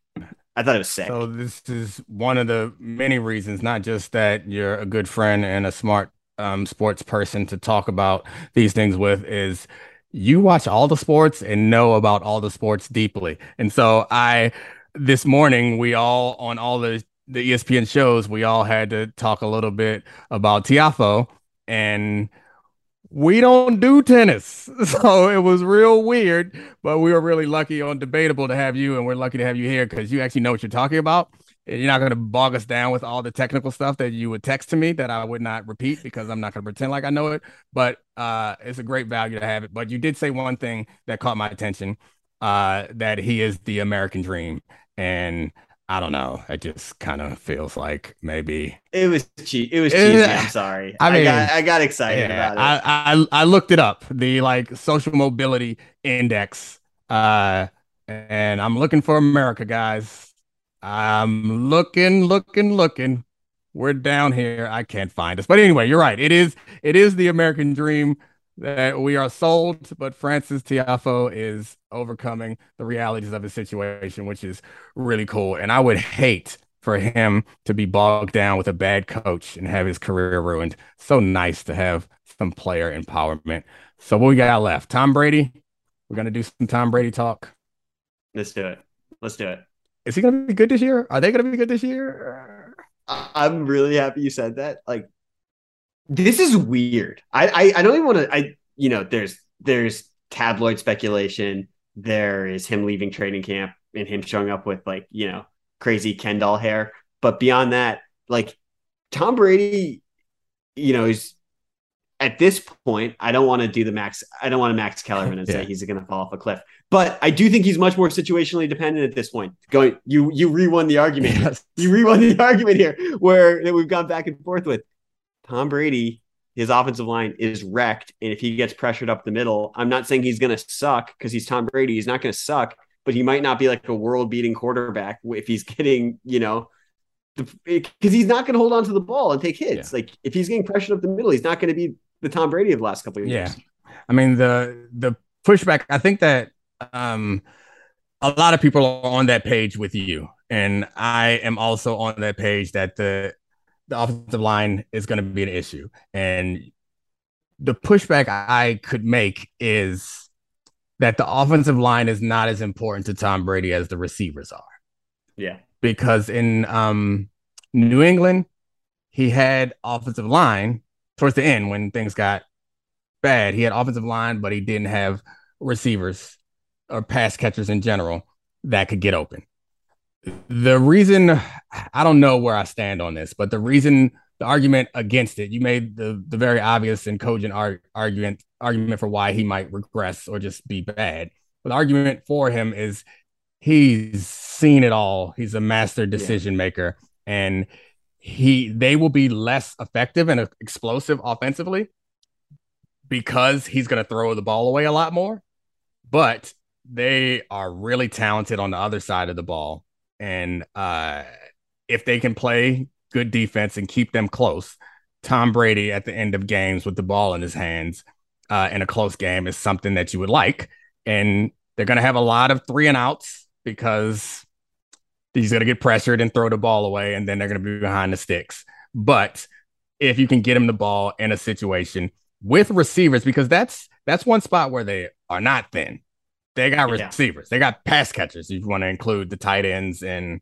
I thought it was sick. So this is one of the many reasons, not just that you're a good friend and a smart um, sports person to talk about these things with, is you watch all the sports and know about all the sports deeply. And so I, this morning, we all on all the the ESPN shows, we all had to talk a little bit about Tiafoe and we don't do tennis. [laughs] So it was real weird, but we were really lucky on debatable to have you, and we're lucky to have you here because you actually know what you're talking about. And you're not going to bog us down with all the technical stuff that you would text to me that I would not repeat because I'm not going to pretend like I know it. But uh, it's a great value to have it. But you did say one thing that caught my attention uh, that he is the American dream. And I don't know. It just kind of feels like maybe it was cheap. It was cheesy. I'm sorry. I mean, I got, I got excited yeah, about it. I, I I looked it up. The like social mobility index. Uh, and I'm looking for America, guys. I'm looking, looking, looking. We're down here. I can't find us. But anyway, you're right. It is it is the American dream that we are sold, but Francis Tiafoe is overcoming the realities of his situation, which is really cool. And I would hate for him to be bogged down with a bad coach and have his career ruined. So nice to have some player empowerment. So what we got left? Tom Brady. We're gonna do some Tom Brady talk. Let's do it. Let's do it. Is he going to be good this year? Are they going to be good this year? I'm really happy you said that. Like, this is weird. I I, I don't even want to. I you know, there's there's tabloid speculation. There is him leaving training camp and him showing up with like you know crazy Ken doll hair. But beyond that, like Tom Brady, you know, is at this point, I don't want to do the max. I don't want to Max Kellerman and [laughs] yeah. say he's going to fall off a cliff. But I do think he's much more situationally dependent at this point. Going, you you re-won the argument. [laughs] Yes. You re-won the argument here, where that we've gone back and forth with. Tom Brady, his offensive line is wrecked, and if he gets pressured up the middle, I'm not saying he's going to suck because he's Tom Brady. He's not going to suck, but he might not be like a world-beating quarterback if he's getting, you know, because he's not going to hold on to the ball and take hits. Yeah. Like if he's getting pressured up the middle, he's not going to be the Tom Brady of the last couple of years. Yeah. I mean the the pushback, I think that um a lot of people are on that page with you. And I am also on that page that the the offensive line is going to be an issue. And the pushback I could make is that the offensive line is not as important to Tom Brady as the receivers are. Yeah. Because in um, New England, he had offensive line towards the end when things got bad. He had offensive line, but he didn't have receivers or pass catchers in general that could get open. The reason I don't know where I stand on this, but the reason the argument against it, you made the the very obvious and cogent ar- argument argument for why he might regress or just be bad. But the argument for him is he's seen it all. He's a master decision yeah. maker, and he they will be less effective and explosive offensively because he's going to throw the ball away a lot more. But they are really talented on the other side of the ball, and uh, if they can play good defense and keep them close, Tom Brady at the end of games with the ball in his hands uh, in a close game is something that you would like, and they're going to have a lot of three and outs because he's going to get pressured and throw the ball away, and then they're going to be behind the sticks. But if you can get him the ball in a situation with receivers, because that's that's one spot where they are not thin. They got yeah. receivers, they got pass catchers. If you want to include the tight ends and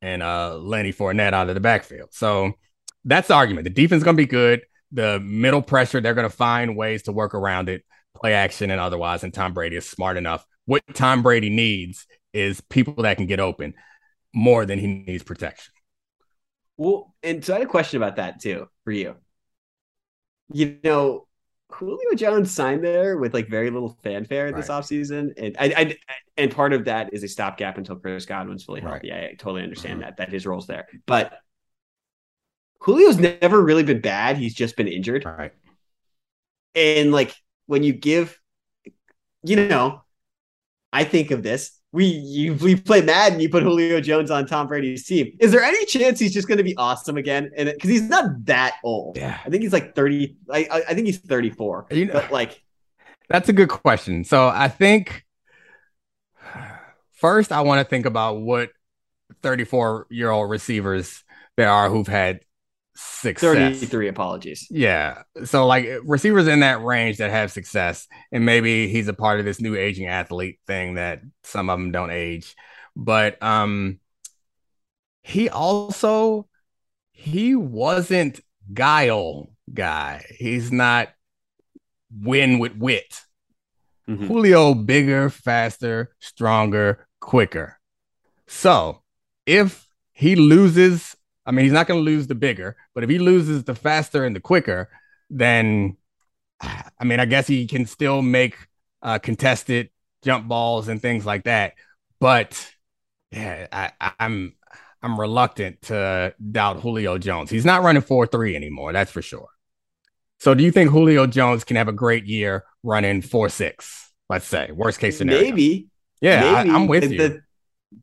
and uh Lenny Fournette out of the backfield, so that's the argument. The defense is going to be good. The middle pressure, they're going to find ways to work around it, play action and otherwise. And Tom Brady is smart enough. What Tom Brady needs is people that can get open more than he needs protection. Well, and so I had a question about that too for you. You know, Julio Jones signed there with like very little fanfare right. this offseason. And I, I, and part of that is a stopgap until Chris Godwin's fully healthy. Right. I totally understand mm-hmm. that that his role's there. But Julio's never really been bad. He's just been injured. Right. And like when you give, you know, I think of this we you we play Madden, you put Julio Jones on Tom Brady's team. Is there any chance he's just going to be awesome again? And because he's not that old, yeah, I think he's like thirty. I I think he's thirty four. You know, like that's a good question. So I think first I want to think about what thirty four year old receivers there are who've had success. 33 apologies. Yeah. So like receivers in that range that have success and maybe he's a part of this new aging athlete thing that some of them don't age. But um he also he wasn't guile guy. He's not win with wit. Mm-hmm. Julio bigger, faster, stronger, quicker. So, if he loses, I mean, he's not going to lose the bigger, but if he loses the faster and the quicker, then [sighs] I mean, I guess he can still make uh, contested jump balls and things like that. But yeah, I, I'm I'm reluctant to doubt Julio Jones. He's not running 4 3 anymore, that's for sure. So do you think Julio Jones can have a great year running 4 6? Let's say, worst case scenario. Maybe. Yeah, Maybe. I, am with the, you. The,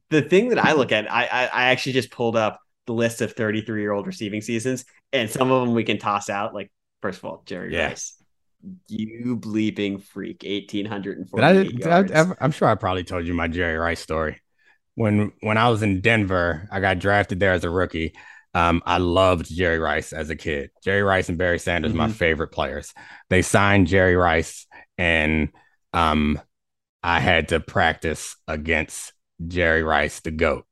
the thing that I look at, I, I, I actually just pulled up the list of 33 year old receiving seasons, and some of them we can toss out. Like, first of all, Jerry Yeah. Rice. You bleeping freak, 1,848 Did I, did I yards. ever, I'm sure I probably told you my Jerry Rice story. When when I was in Denver, I got drafted there as a rookie. Um, I loved Jerry Rice as a kid. Jerry Rice and Barry Sanders, my Mhm. favorite players. They signed Jerry Rice, and um, I had to practice against Jerry Rice, the GOAT,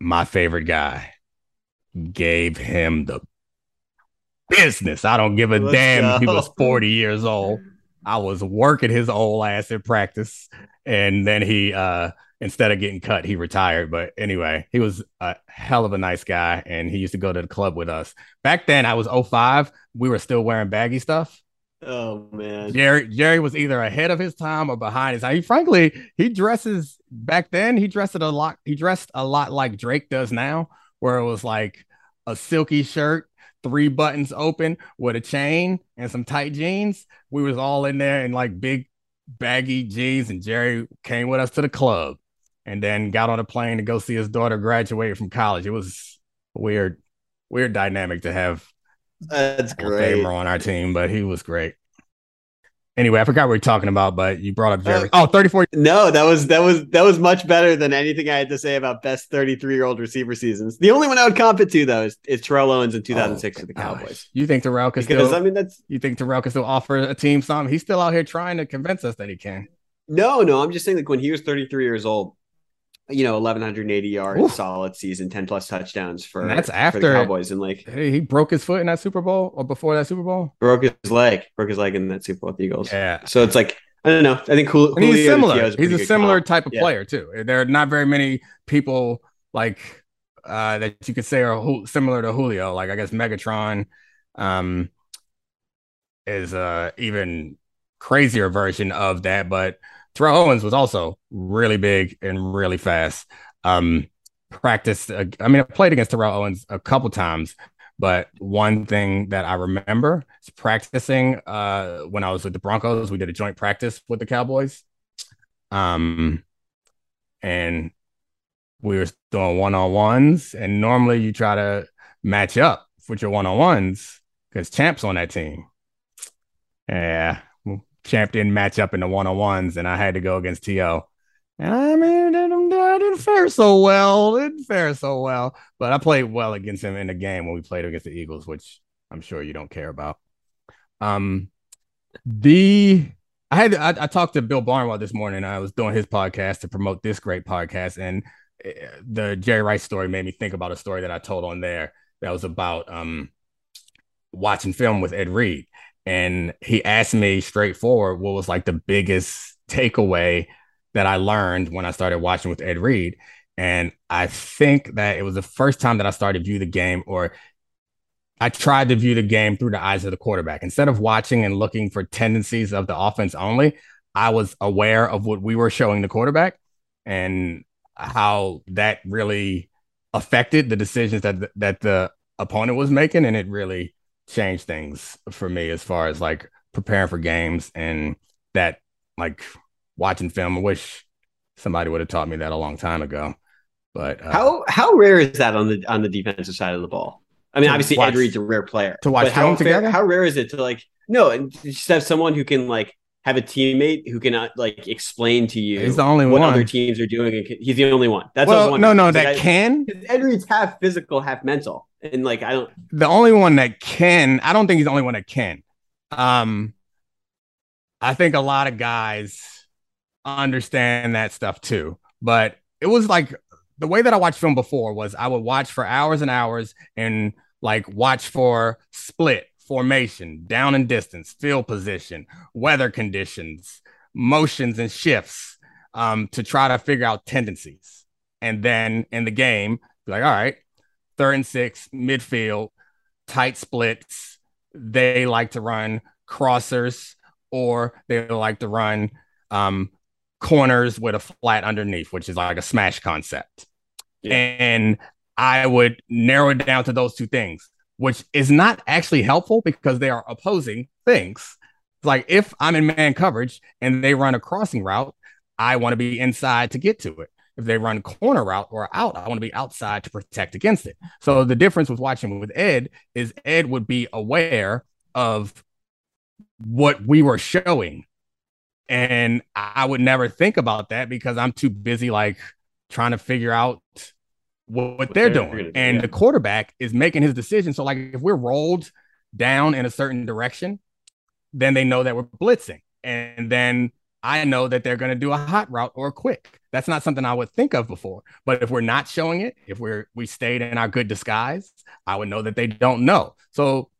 my favorite guy. Gave him the business. I don't give a Let's damn if he was 40 years old. I was working his old ass in practice. And then he uh instead of getting cut, he retired. But anyway, he was a hell of a nice guy and he used to go to the club with us. Back then I was 05. We were still wearing baggy stuff. Oh man. Jerry Jerry was either ahead of his time or behind his time. He, frankly, he dresses back then. He dressed a lot. He dressed a lot like Drake does now, where it was like a silky shirt, three buttons open with a chain and some tight jeans. We was all in there in like big baggy jeans, and Jerry came with us to the club, and then got on a plane to go see his daughter graduate from college. It was weird, weird dynamic to have That's great. Famer on our team, but he was great. Anyway, I forgot what we were talking about, but you brought up Jerry. Uh, oh, 34. No, that was that was that was much better than anything I had to say about best 33 year old receiver seasons. The only one I would comp it to though is, is Terrell Owens in 2006 with the Oh, Cowboys. You think Terrell can Because still? I mean that's you think Terrell can still offer a team something? He's still out here trying to convince us that he can. no, no. I'm just saying like when he was 33 years old, you know, 1180 yards, Oof. solid season, 10 plus touchdowns for And that's for after- the Cowboys, and like Hey, he broke his foot in that Super Bowl or before that Super Bowl. broke his leg, broke his leg in that Super Bowl with the Eagles. Yeah, So it's like I don't know. I think Jul- and he's similar. Is He's a similar comp. type of Yeah. player too. There are not very many people like uh, that you could say are Ju- similar to Julio. Like I guess Megatron um, is a even crazier version of that, but Terrell Owens was also really big and really fast. Um, practiced. Uh, I mean, I played against Terrell Owens a couple times, but one thing that I remember is practicing uh, when I was with the Broncos. We did a joint practice with the Cowboys, um, and we were doing one on ones. And normally, you try to match up with your one on ones because Champ's on that team. Yeah, Champ didn't match up in the one on ones, and I had to go against To. And I mean, I didn't, fare so well. Didn't fare so well. But I played well against him in the game when we played against the Eagles, which I'm sure you don't care about. Um, the I had I, I talked to Bill Barnwell this morning. I was doing his podcast to promote this great podcast, and uh, the Jerry Rice story made me think about a story that I told on there that was about um watching film with Ed Reed, and he asked me straightforward what was like the biggest takeaway that I learned when I started watching with Ed Reed. And I think that it was the first time that I started to view the game, or I tried to view the game through the eyes of the quarterback. Instead of watching and looking for tendencies of the offense only, I was aware of what we were showing the quarterback and how that really affected the decisions that that the opponent was making, and it really changed things for me as far as like preparing for games and that like watching film. I wish somebody would have taught me that a long time ago. But uh, How how rare is that on the on the defensive side of the ball? I mean, obviously watch- Ed Reed's a rare player. to watch how film fair- together? How rare is it to like no and just have someone who can like have a teammate who can uh, like explain to you He's the only what one. other teams are doing. He's the only one. That's what I was well, no, no, that I- can. Ed Reed's half physical, half mental, and like I don't. The only one that can. I don't think he's the only one that can. Um, I think a lot of guys understand that stuff too. But it was like the way that I watched film before was I would watch for hours and hours and like watch for split formation, down and distance, field position, weather conditions, motions and shifts um, to try to figure out tendencies. And then in the game, be like, all right, third and six, midfield, tight splits. They like to run crossers or they like to run um, corners with a flat underneath, which is like a smash concept. Yeah. And I would narrow it down to those two things, which is not actually helpful because they are opposing things. Like if I'm in man coverage and they run a crossing route, I want to be inside to get to it. If they run corner route or out, I want to be outside to protect against it. So the difference with watching with Ed is Ed would be aware of what we were showing. And I would never think about that because I'm too busy like trying to figure out what, what they're, they're, doing. Do, and yeah. the quarterback is making his decision. So like if we're rolled down in a certain direction, then they know that we're blitzing. And then I know that they're going to do a hot route or a quick. That's not something I would think of before. But if we're not showing it, if we're we stayed in our good disguise, I would know that they don't know. So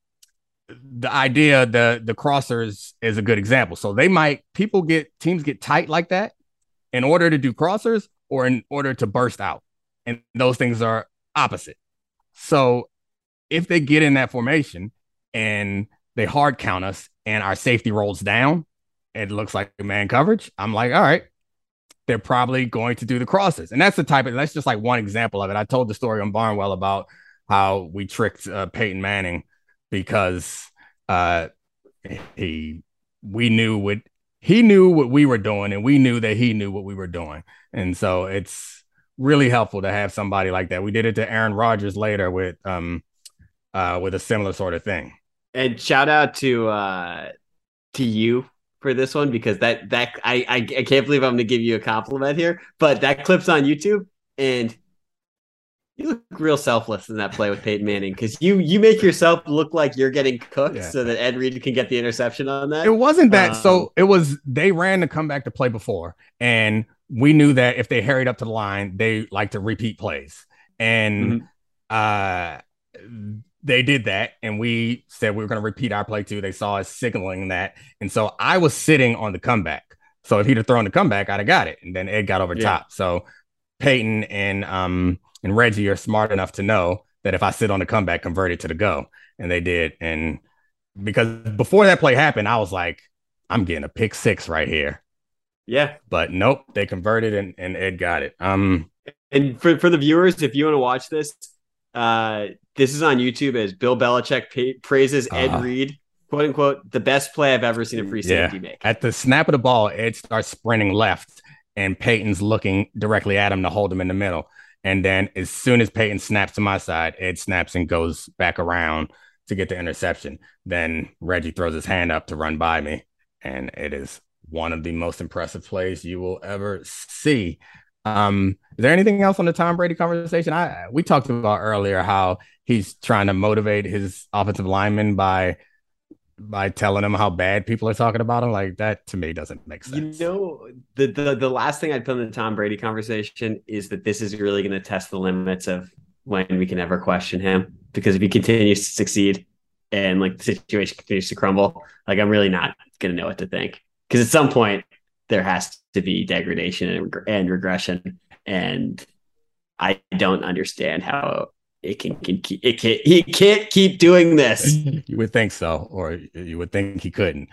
the idea the the crossers is a good example. So they might people get teams get tight like that in order to do crossers or in order to burst out. And those things are opposite. So if they get in that formation and they hard count us and our safety rolls down, it looks like man coverage. I'm like, all right, they're probably going to do the crosses. And that's the type of that's just like one example of it. I told the story on Barnwell about how we tricked uh, Peyton Manning because uh, he we knew what he knew what we were doing and we knew that he knew what we were doing. And so it's really helpful to have somebody like that. We did it to Aaron Rodgers later with um uh with a similar sort of thing. And shout out to uh to you for this one because that that I I, I can't believe I'm going to give you a compliment here, but that clip's on YouTube and you look real selfless in that play with Peyton Manning because you you make yourself look like you're getting cooked yeah. so that Ed Reed can get the interception on that. It wasn't that. Um, so it was they ran the comeback to play before, and we knew that if they hurried up to the line, they like to repeat plays, and mm-hmm. uh they did that and we said we were going to repeat our play too. They saw us signaling that. And so I was sitting on the comeback. So if he'd have thrown the comeback, I'd have got it. And then Ed got over yeah. top. So Peyton and um and Reggie are smart enough to know that if I sit on the comeback, convert it to the go. And they did. And because before that play happened, I was like, I'm getting a pick six right here. Yeah. But nope, they converted and, and Ed got it. Um and for, for the viewers, if you want to watch this, uh this is on YouTube as Bill Belichick praises Ed uh, Reed, quote unquote, the best play I've ever seen a free safety yeah. make. At the snap of the ball, Ed starts sprinting left, and Peyton's looking directly at him to hold him in the middle. And then as soon as Peyton snaps to my side, Ed snaps and goes back around to get the interception. Then Reggie throws his hand up to run by me. And it is one of the most impressive plays you will ever see. Um, is there anything else on the Tom Brady conversation? I we talked about earlier how he's trying to motivate his offensive linemen by by telling them how bad people are talking about him. Like that to me doesn't make sense. You know, the the, the last thing I'd put in the Tom Brady conversation is that this is really going to test the limits of when we can ever question him. Because if he continues to succeed and like the situation continues to crumble, like I'm really not going to know what to think. Because at some point there has to be degradation and, and regression, and I don't understand how it can, can keep it can he can't keep doing this. [laughs] you would think so, or you would think he couldn't.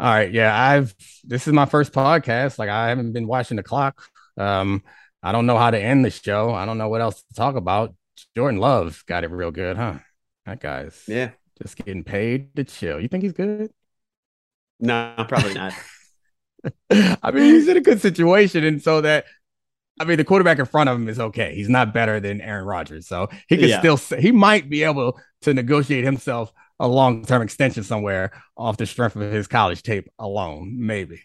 All right, yeah, I've this is my first podcast. Like I haven't been watching the clock. Um, I don't know how to end the show. I don't know what else to talk about. Jordan Love's got it real good, huh? That guy's yeah, just getting paid to chill. You think he's good? No, probably not. [laughs] [laughs] I mean, he's in a good situation, and so that I mean, the quarterback in front of him is okay. He's not better than Aaron Rodgers, so he could yeah. still he might be able to negotiate himself a long term extension somewhere off the strength of his college tape alone. Maybe,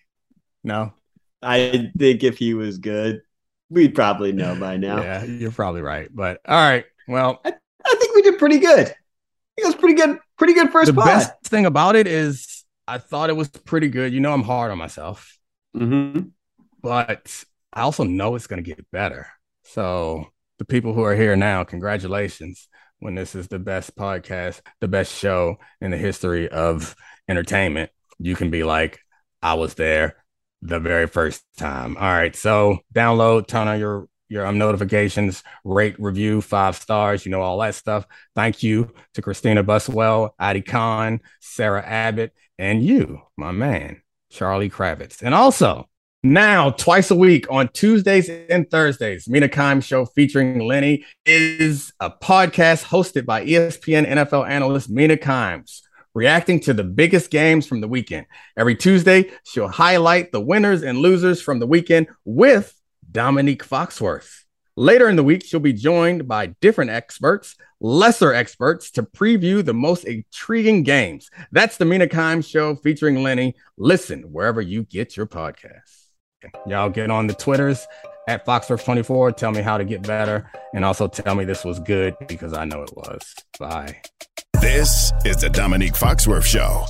no. I think if he was good, we'd probably know by [laughs] now. yeah, you're probably right. But all right, well, I, I think we did pretty good. It was pretty good. Pretty good first. The pod. best thing about it is I thought it was pretty good. You know, I'm hard on myself, mm-hmm. but I also know it's going to get better. So the people who are here now, congratulations. When this is the best podcast, the best show in the history of entertainment, you can be like, I was there the very first time. All right. So download, turn on your your um, notifications, rate, review, five stars, you know, all that stuff. Thank you to Christina Buswell, Adi Khan, Sarah Abbott, and you, my man, Charlie Kravitz. And also, now, twice a week on Tuesdays and Thursdays, Mina Kimes Show featuring Lenny is a podcast hosted by ESPN NFL analyst Mina Kimes, reacting to the biggest games from the weekend. Every Tuesday, she'll highlight the winners and losers from the weekend with Domonique Foxworth. Later in the week, she'll be joined by different experts, lesser experts, to preview the most intriguing games. That's the Mina Kimes Show featuring Lenny. Listen wherever you get your podcasts. Y'all get on the Twitters at Foxworth24. Tell me how to get better. And also tell me this was good because I know it was. Bye. This is the Domonique Foxworth Show.